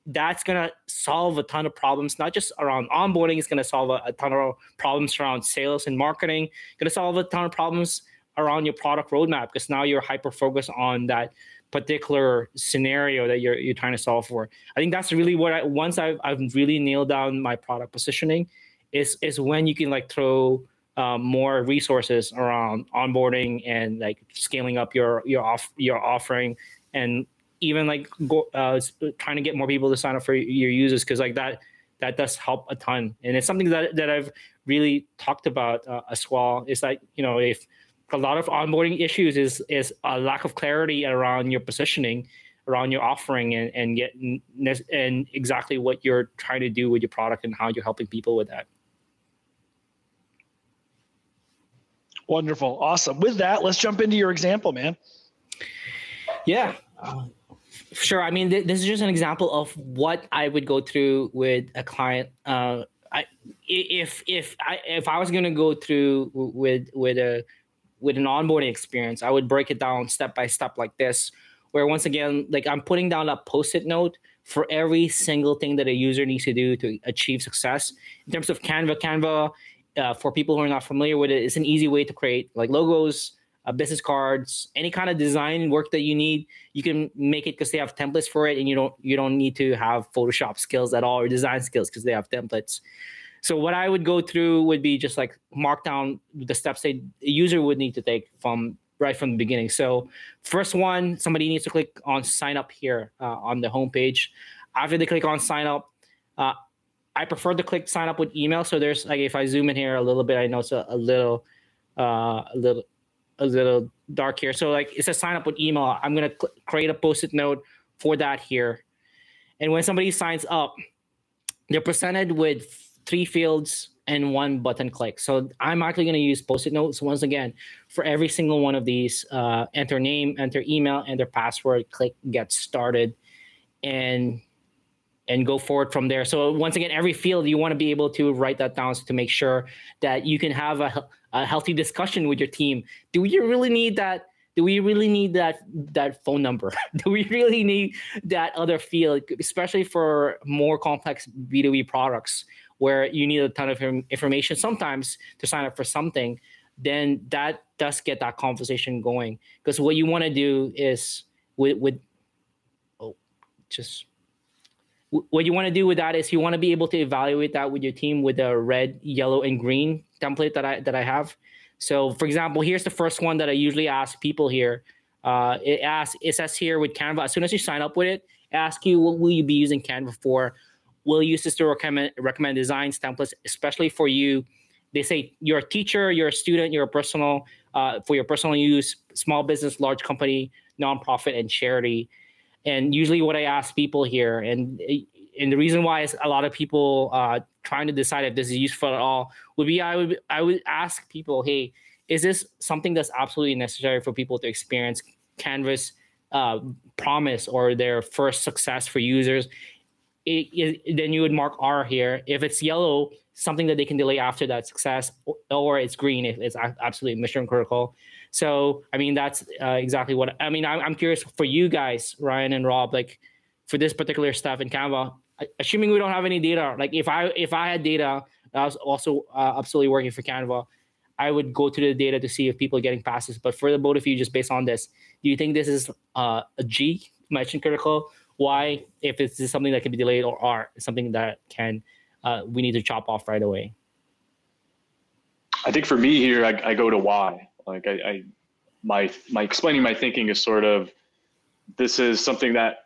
that's going to solve a ton of problems not just around onboarding it's going to solve a, a ton of problems around sales and marketing going to solve a ton of problems around your product roadmap because now you're hyper focused on that particular scenario that you're you're trying to solve for. I think that's really what I once I've I've really nailed down my product positioning is is when you can like throw um, more resources around onboarding and like scaling up your your off your offering and even like go, uh, trying to get more people to sign up for your users because like that that does help a ton. And it's something that that I've really talked about uh, as well. is like you know if a lot of onboarding issues is is a lack of clarity around your positioning around your offering and and get and exactly what you're trying to do with your product and how you're helping people with that. Wonderful. Awesome. With that let's jump into your example man. Yeah sure i mean th- this is just an example of what i would go through with a client uh, I, if if I if I was going to go through with with a with an onboarding experience, I would break it down step by step like this, where once again, like I'm putting down a post-it note for every single thing that a user needs to do to achieve success. In terms of Canva, Canva, uh, for people who are not familiar with it, it's an easy way to create like logos, uh, business cards, any kind of design work that you need. You can make it because they have templates for it, and you don't you don't need to have Photoshop skills at all or design skills because they have templates. So what I would go through would be just like mark down the steps the user would need to take from right from the beginning. So first one, somebody needs to click on sign up here uh, on the homepage. After they click on sign up, uh, I prefer to click sign up with email. So there's like if I zoom in here a little bit, I know it's a, a little, uh, a little, a little dark here. So like it says sign up with email. I'm gonna cl- create a post-it note for that here. And when somebody signs up, they're presented with three fields and one button click. So I'm actually to use post-it notes once again for every single one of these. Uh, enter name, enter email, enter password, click get started, and and go forward from there. So once again, every field you want to be able to write that down to make sure that you can have a, a healthy discussion with your team. Do you really need that? Do we really need that that phone number? Do we really need that other field, especially for more complex B2B products? where you need a ton of information sometimes to sign up for something, then that does get that conversation going. Because what you want to do is with with oh, just what you want to do with that is you want to be able to evaluate that with your team with the red, yellow, and green template that I that I have. So, for example, here's the first one that I usually ask people here. Uh, it asks, it says here with Canva, as soon as you sign up with it, ask you what will you be using Canva for we'll use this to recommend recommend designs templates, especially for you. They say you're a teacher, you're a student, you're a personal uh, for your personal use, small business, large company, nonprofit, and charity. And usually, what I ask people here, and and the reason why is a lot of people uh, trying to decide if this is useful at all would be I would I would ask people, hey, is this something that's absolutely necessary for people to experience Canva's uh, promise or their first success for users? it, it, then you would mark R here. If it's yellow, something that they can delay after that success, or it's green if it's absolutely mission critical. So, I mean, that's uh, exactly what I mean. I'm, I'm curious for you guys, Ryan and Rob, like for this particular stuff in Canva, assuming we don't have any data, like if I if I had data, I was also uh, absolutely working for Canva. I would go to the data to see if people are getting passes. But for the both of you, just based on this, do you think this is uh, a G, mission critical, why if it's something that can be delayed or R, something that can uh, we need to chop off right away? I think for me here, I, I go to why. Like I, I, my my explaining my thinking is sort of this is something that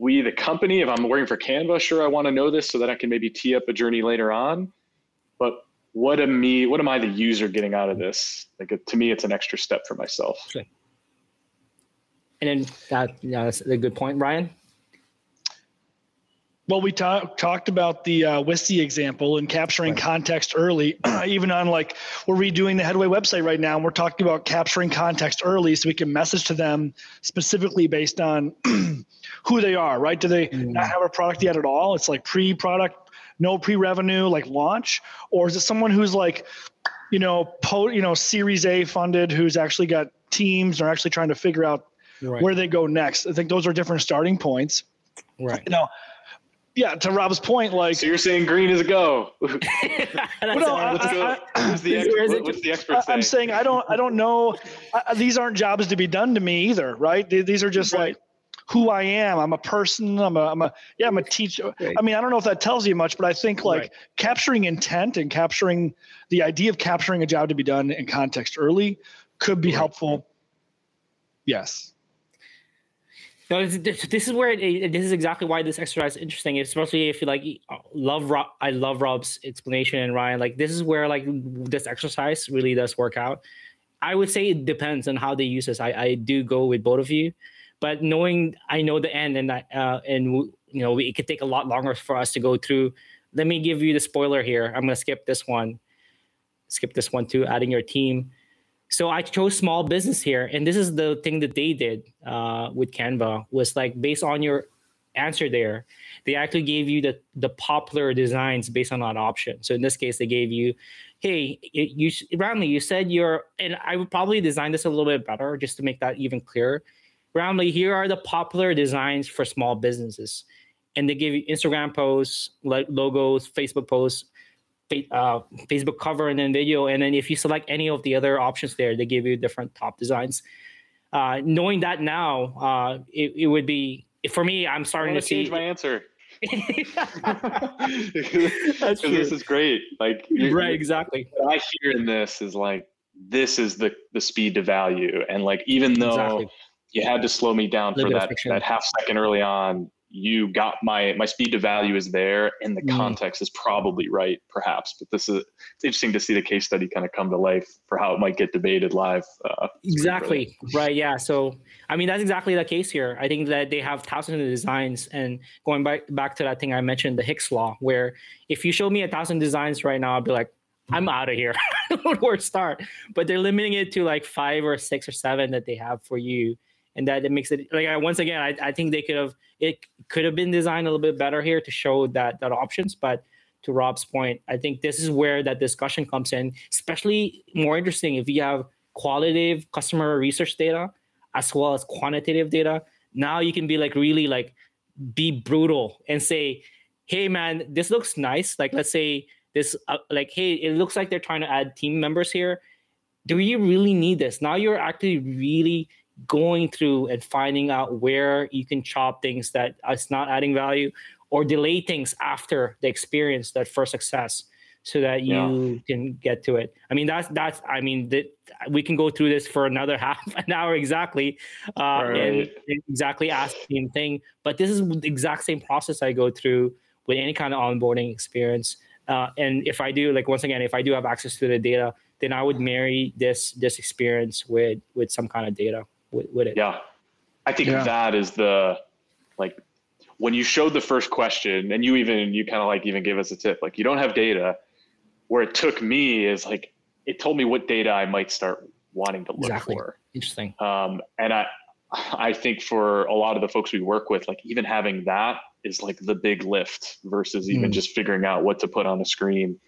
we the company if i'm working for canva sure i want to know this so that i can maybe tee up a journey later on. But what am me what am i the user getting out of this? Like to me it's an extra step for myself. Okay. and then that yeah, that's a good point ryan well, we talk, talked about the uh, Wistia example and capturing right. context early, even on like we're redoing the Headway website right now, and we're talking about capturing context early so we can message to them specifically based on who they are, right? Do they mm. not have a product yet at all? It's like pre product, no pre revenue, like launch, or is it someone who's like, you know, po- you know, Series A funded, who's actually got teams or actually trying to figure out right. where they go next? I think those are different starting points. Right. You know, yeah, to Rob's point, like so you're saying green is a go. well, no, what's, the, what's, the expert, what's the expert I'm saying I don't I don't know. I, these aren't jobs to be done to me either, right? These are just right. like who I am. I'm a person. I'm a, I'm a yeah. I'm a teacher. I mean, I don't know if that tells you much, but I think like right. capturing intent and capturing the idea of capturing a job to be done in context early could be right. helpful. Yes. No, this, this is where it, this is exactly why this exercise is interesting, especially if you like love Rob. I love Rob's explanation and Ryan. Like this is where like this exercise really does work out. I would say it depends on how they use this. I, I do go with both of you, but knowing I know the end and that uh, and you know it could take a lot longer for us to go through. Let me give you the spoiler here. I'm gonna skip this one. Skip this one too. Adding your team. So I chose small business here, and this is the thing that they did uh, with Canva was like based on your answer there, they actually gave you the the popular designs based on that option. So in this case, they gave you, hey, you Ramli, you said you're, and I would probably design this a little bit better just to make that even clearer. Ramli, here are the popular designs for small businesses, and they give you Instagram posts, like logos, Facebook posts, uh, Facebook cover and then video. And then if you select any of the other options there, they give you different top designs. Uh, knowing that now, uh, it, it would be for me. I'm starting to change see my answer. That's true. This is great. Like right, exactly. What I hear in this is like this is the the speed to value, and like even though exactly. you had to slow me down for that that half second early on, you got my my speed to value is there and the mm. context is probably right perhaps but this is it's interesting to see the case study kind of come to life for how it might get debated live uh, exactly right yeah so i mean that's exactly the case here i think that they have thousands of designs and going back back to that thing i mentioned the hicks law where if you show me a thousand designs right now i'll be like I'm out of here. Where to start? But they're limiting it to like five or six or seven that they have for you and that it makes it like I, once again I, I think they could have it could have been designed a little bit better here to show that that options but to rob's point i think this is where that discussion comes in especially more interesting if you have qualitative customer research data as well as quantitative data. Now you can be like really like be brutal and say hey man this looks nice. Like let's say this uh, like hey it looks like they're trying to add team members here. Do you really need this? Now you're actually really going through and finding out where you can chop things that is not adding value or delay things after the experience that first success so that you yeah. can get to it i mean that's that's i mean that we can go through this for another half an hour exactly uh, right. and, and exactly ask the same thing but this is the exact same process i go through with any kind of onboarding experience uh, and if i do like once again if i do have access to the data then i would marry this this experience with with some kind of data with, with it. Yeah. I think yeah. that is the like when you showed the first question and you even you kind of like even gave us a tip like you don't have data where it took me is like it told me what data I might start wanting to look exactly. for. Interesting. Um, and I I think for a lot of the folks we work with, like even having that is like the big lift versus even mm. just figuring out what to put on the screen.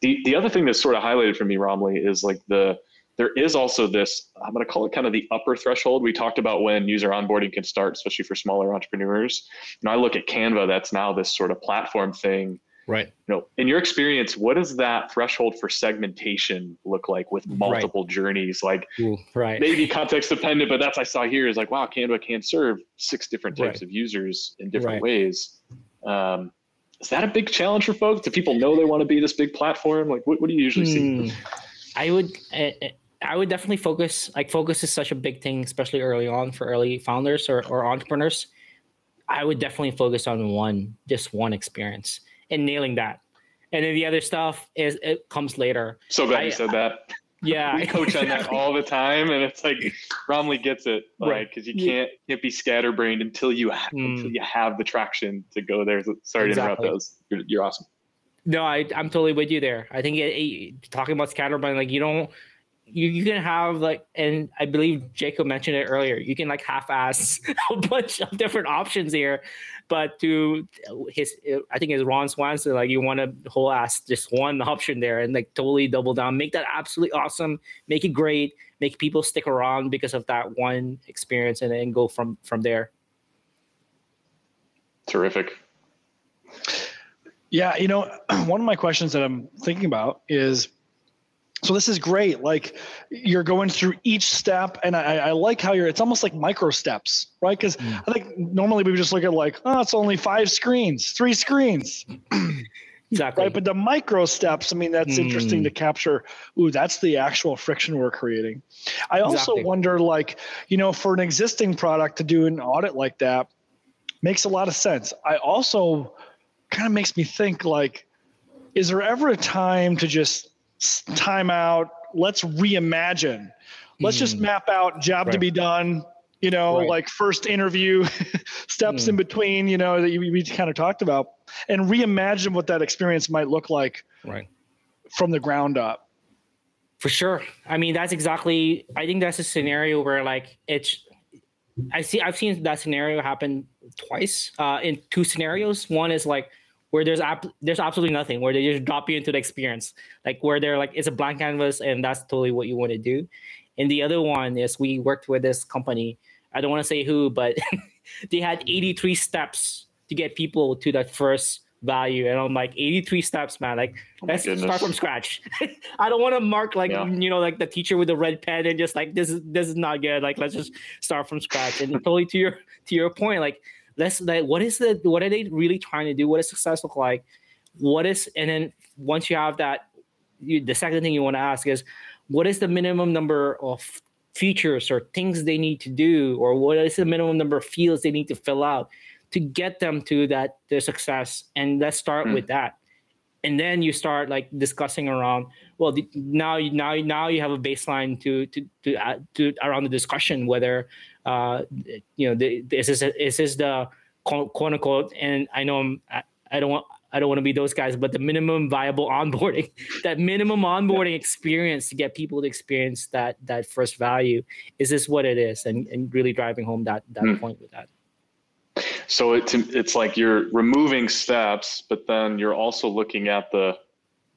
The the other thing that's sort of highlighted for me, Ramli, is like the there is also this i'm going to call it kind of the upper threshold. We talked about when user onboarding can start especially for smaller entrepreneurs. And i look at canva that's now this sort of platform thing. Right. You know in your experience what does that threshold for segmentation look like with multiple right. journeys? Like Ooh, right. maybe context dependent but that's i saw here is like wow canva can serve six different types right. of users in different right. ways. Um, is that a big challenge for folks? Do people know they want to be this big platform? Like what, what do you usually see? Hmm. I would uh, I would definitely focus. Like focus is such a big thing, especially early on for early founders or, or entrepreneurs. I would definitely focus on one, just one experience, and nailing that. And then the other stuff is it comes later. So glad I, you said that. Yeah, we coach on that all the time, and it's like Ramli gets it, right? Because you can't can't be scatterbrained until you have, mm. until you have the traction to go there. Sorry exactly. to interrupt. Those you're, you're awesome. No, I, I'm totally with you there. I think it, it, talking about scatterbrain, like you don't you, you can have like and i believe jacob mentioned it earlier you can like half-ass a bunch of different options here. But to his i think it's ron swanson like you want to whole ass just one option there and like totally double down. Make that absolutely awesome. Make it great. Make people stick around because of that one experience and then go from from there. Terrific. Yeah you know one of my questions that i'm thinking about is so this is great. Like you're going through each step and i, I like how you're it's almost like micro steps right? Because mm. i think normally we just look at like oh it's only five screens three screens. Exactly. Right but the micro steps i mean that's mm. interesting to capture. Ooh that's the actual friction we're creating. I also exactly. wonder like you know for an existing product to do an audit like that makes a lot of sense. I also kind of makes me think like is there ever a time to just time out. Let's reimagine. Let's mm. just hmm. map out job right. to be done. You know, right. like first interview, steps mm. in between. You know that you, we kind of talked about, and reimagine what that experience might look like. Right. From the ground up. For sure. I mean, that's exactly. I think that's a scenario where like it's. I see. I've seen that scenario happen twice. Uh, in two scenarios. One is like where there's ap- there's absolutely nothing where they just drop you into the experience like where they're like it's a blank canvas and that's totally what you want to do and the other one is we worked with this company i don't want to say who but they had 83 steps to get people to that first value and i'm like 83 steps man like oh let's goodness. start from scratch i don't want to mark like yeah. you know like the teacher with the red pen and just like this is this is not good like let's just start from scratch and totally to your to your point like let's like what is the what are they really trying to do? What does success look like? What is and then once you have that you, the second thing you want to ask is what is the minimum number of features or things they need to do? Or what is the minimum number of fields they need to fill out to get them to that their success? And let's start mm. with that. And then you start like discussing around well the, now now now you have a baseline to to to, uh, to around the discussion whether uh you know the, is this is the quote unquote and i know I'm, I, I don't want I don't want to be those guys, but the minimum viable onboarding, that minimum onboarding experience to get people to experience that that first value, is this what it is? And and really driving home that that hmm. point with that. So it's it's like you're removing steps, but then you're also looking at the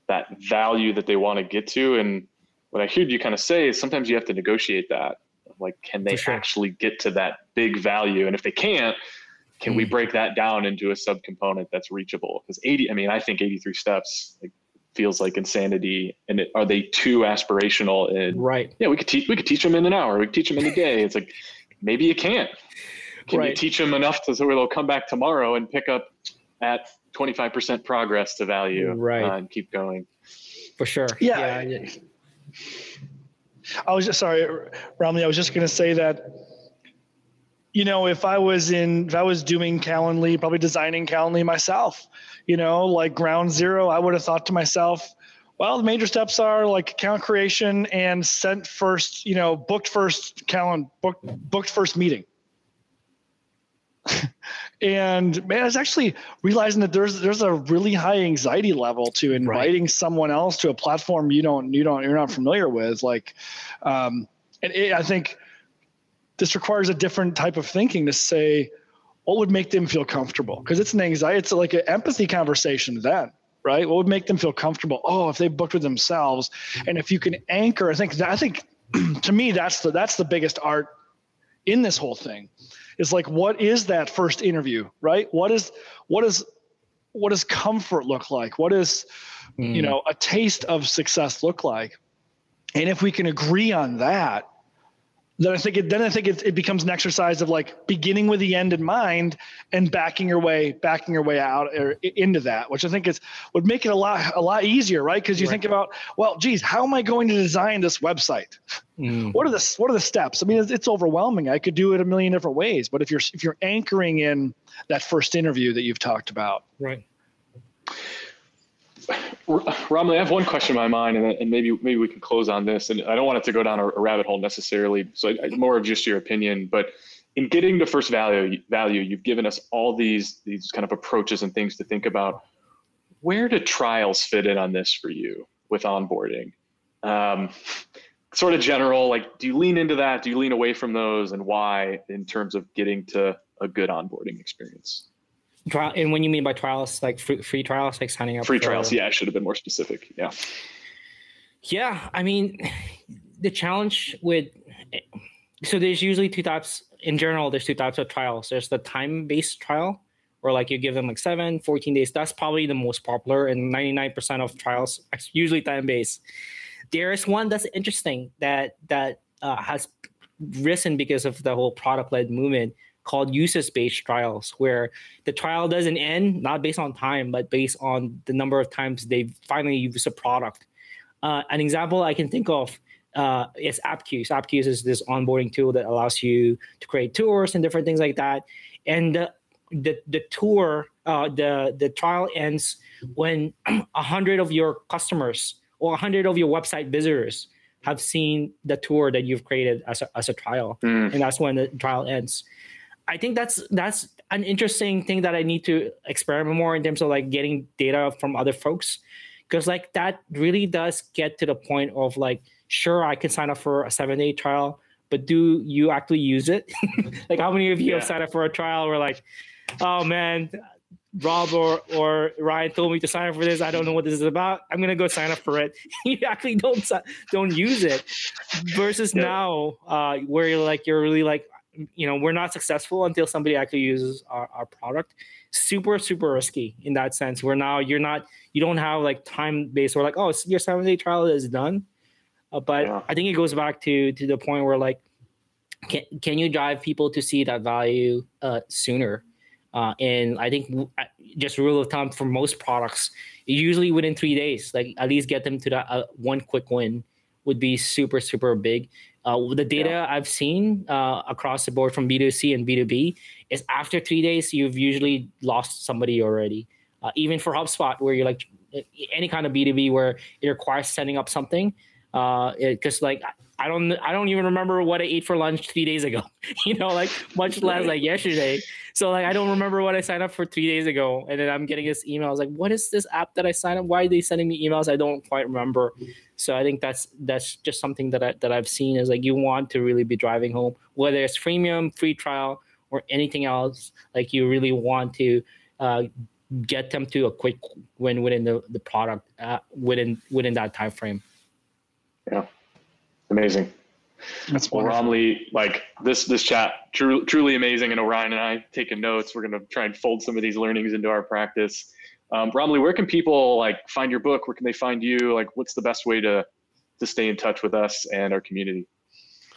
that value that they want to get to. And what I heard you kind of say is sometimes you have to negotiate that. Like, can they sure. actually get to that big value? And if they can't, can mm. we break that down into a subcomponent that's reachable? Because 80, I mean, I think 83 steps like, feels like insanity. And it, are they too aspirational? And right, yeah, we could teach we could teach them in an hour. We could teach them in a day. It's like maybe you can't. Can right. you teach them enough to so they'll come back tomorrow and pick up at 25% progress to value right. Uh, and keep going? For sure. Yeah. yeah. I was just sorry, Ramli. I was just going to say that, you know, if I was in, if I was doing Calendly, probably designing Calendly myself, you know, like ground zero, I would have thought to myself, well, the major steps are like account creation and sent first, you know, booked first calendar, booked, booked first meeting and man, I was actually realizing that there's there's a really high anxiety level to inviting right. someone else to a platform you don't you don't you're not familiar with. Like, um, and it, I think this requires a different type of thinking to say what would make them feel comfortable? Because it's an anxiety it's like an empathy conversation then right? What would make them feel comfortable? Oh if they booked with themselves. And if you can anchor i think that, i think to me that's the that's the biggest art in this whole thing is like what is that first interview right? What is what is what does comfort look like? What is mm. you know a taste of success look like? And if we can agree on that then I think it, then I think it, it becomes an exercise of like beginning with the end in mind and backing your way backing your way out or into that, which I think is would make it a lot a lot easier, right? Because you right. think about, well, geez, how am I going to design this website? Mm. What are the what are the steps? I mean, it's, it's overwhelming. I could do it a million different ways, but if you're if you're anchoring in that first interview that you've talked about, right? Ramli, I have one question in my mind, and, and, maybe maybe we can close on this. And I don't want it to go down a, a rabbit hole necessarily, so I, more of just your opinion. But in getting to first value, value, you've given us all these these kind of approaches and things to think about. Where do trials fit in on this for you with onboarding? Um, sort of general, like, do you lean into that? Do you lean away from those, and why? In terms of getting to a good onboarding experience. Trial, and when you mean by trials, like free, free trials, like signing up. Free for, trials, yeah, I should have been more specific. Yeah. Yeah, I mean, the challenge with so there's usually two types in general. There's two types of trials. There's the time-based trial, where like you give them like seven, 14 days. That's probably the most popular, and 99% of trials usually time-based. There is one that's interesting that that uh, has risen because of the whole product-led movement called usage-based trials, where the trial doesn't end not based on time, but based on the number of times they've finally used a product. Uh, an example I can think of uh, is Appcues. Appcues is this onboarding tool that allows you to create tours and different things like that. And the the, the tour, uh, the the trial ends when a hundred of your customers or a hundred of your website visitors have seen the tour that you've created as a, as a trial, mm. and that's when the trial ends. I think that's that's an interesting thing that I need to experiment more in terms of like getting data from other folks because like that really does get to the point of like sure I can sign up for a seven day trial but do you actually use it like how many of you yeah. have signed up for a trial where like oh man Rob or, or Ryan told me to sign up for this. I don't know what this is about. I'm gonna go sign up for it. you actually don't don't use it. Versus yeah. now, uh, where you're like you're really like you know we're not successful until somebody actually uses our, our product. Super super risky in that sense where now you're not you don't have like time based or like oh your seven day trial is done. Uh, but yeah. i think it goes back to to the point where like can, can you drive people to see that value uh, sooner? Uh, and i think uh, just rule of thumb for most products usually within three days like at least get them to that uh, one quick win would be super super big Uh, the data yeah. I've seen uh, across the board from B2C and B2B is after three days, you've usually lost somebody already. Uh, even for HubSpot, where you're like any kind of B2B where it requires setting up something, because uh, like I don't I don't even remember what I ate for lunch three days ago. you know, like much less like yesterday. So like I don't remember what I signed up for three days ago, and then I'm getting this email. I was like, "What is this app that I signed up? Why are they sending me emails? I don't quite remember." So I think that's that's just something that I, that I've seen is like you want to really be driving home, whether it's freemium, free trial, or anything else. Like you really want to uh, get them to a quick win within the the product uh, within within that time frame. Yeah, amazing. That's well, Ramli, like this this chat tr- truly amazing, and Orion and I taking notes. We're gonna try and fold some of these learnings into our practice. Um, Ramli, where can people like find your book? Where can they find you? Like, what's the best way to to stay in touch with us and our community?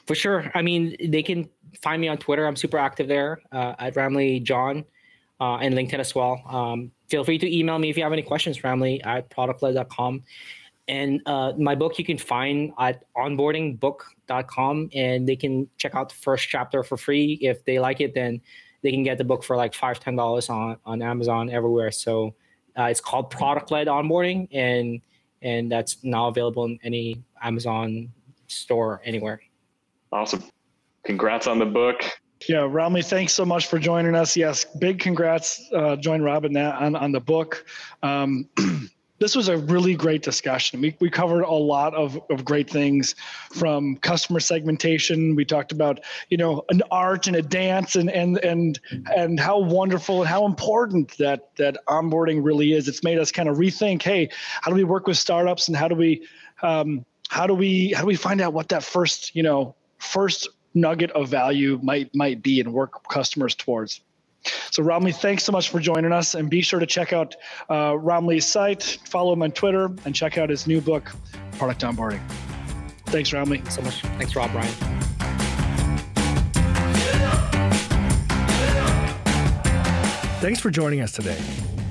For sure. I mean, they can find me on Twitter. I'm super active there uh, at Ramli John uh, and LinkedIn as well. Um, feel free to email me if you have any questions, Ramli at productled.com. And uh, my book you can find at onboardingbook.com and they can check out the first chapter for free. If they like it, then they can get the book for like five, ten dollars on, on Amazon everywhere. So uh, it's called product led onboarding and and that's now available in any Amazon store anywhere. Awesome. Congrats on the book. Yeah, Ramli, thanks so much for joining us. Yes, big congrats. Uh, join Robin on, on the book. Um, this was a really great discussion. We, we covered a lot of, of great things from customer segmentation. We talked about, you know, an art and a dance and and and and how wonderful and how important that that onboarding really is. It's made us kind of rethink, hey, how do we work with startups and how do we um, how do we how do we find out what that first, you know, first nugget of value might might be and work customers towards. So, Ramli, thanks so much for joining us. And be sure to check out uh, Ramli's site, follow him on Twitter, and check out his new book, Product Onboarding. Thanks, Ramli. Thanks so much. Thanks, Rob Ryan. Thanks for joining us today.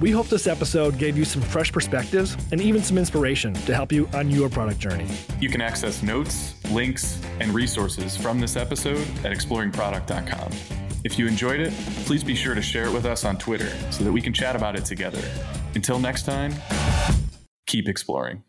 We hope this episode gave you some fresh perspectives and even some inspiration to help you on your product journey. You can access notes, links, and resources from this episode at exploringproduct.com. If you enjoyed it, please be sure to share it with us on Twitter so that we can chat about it together. Until next time, keep exploring.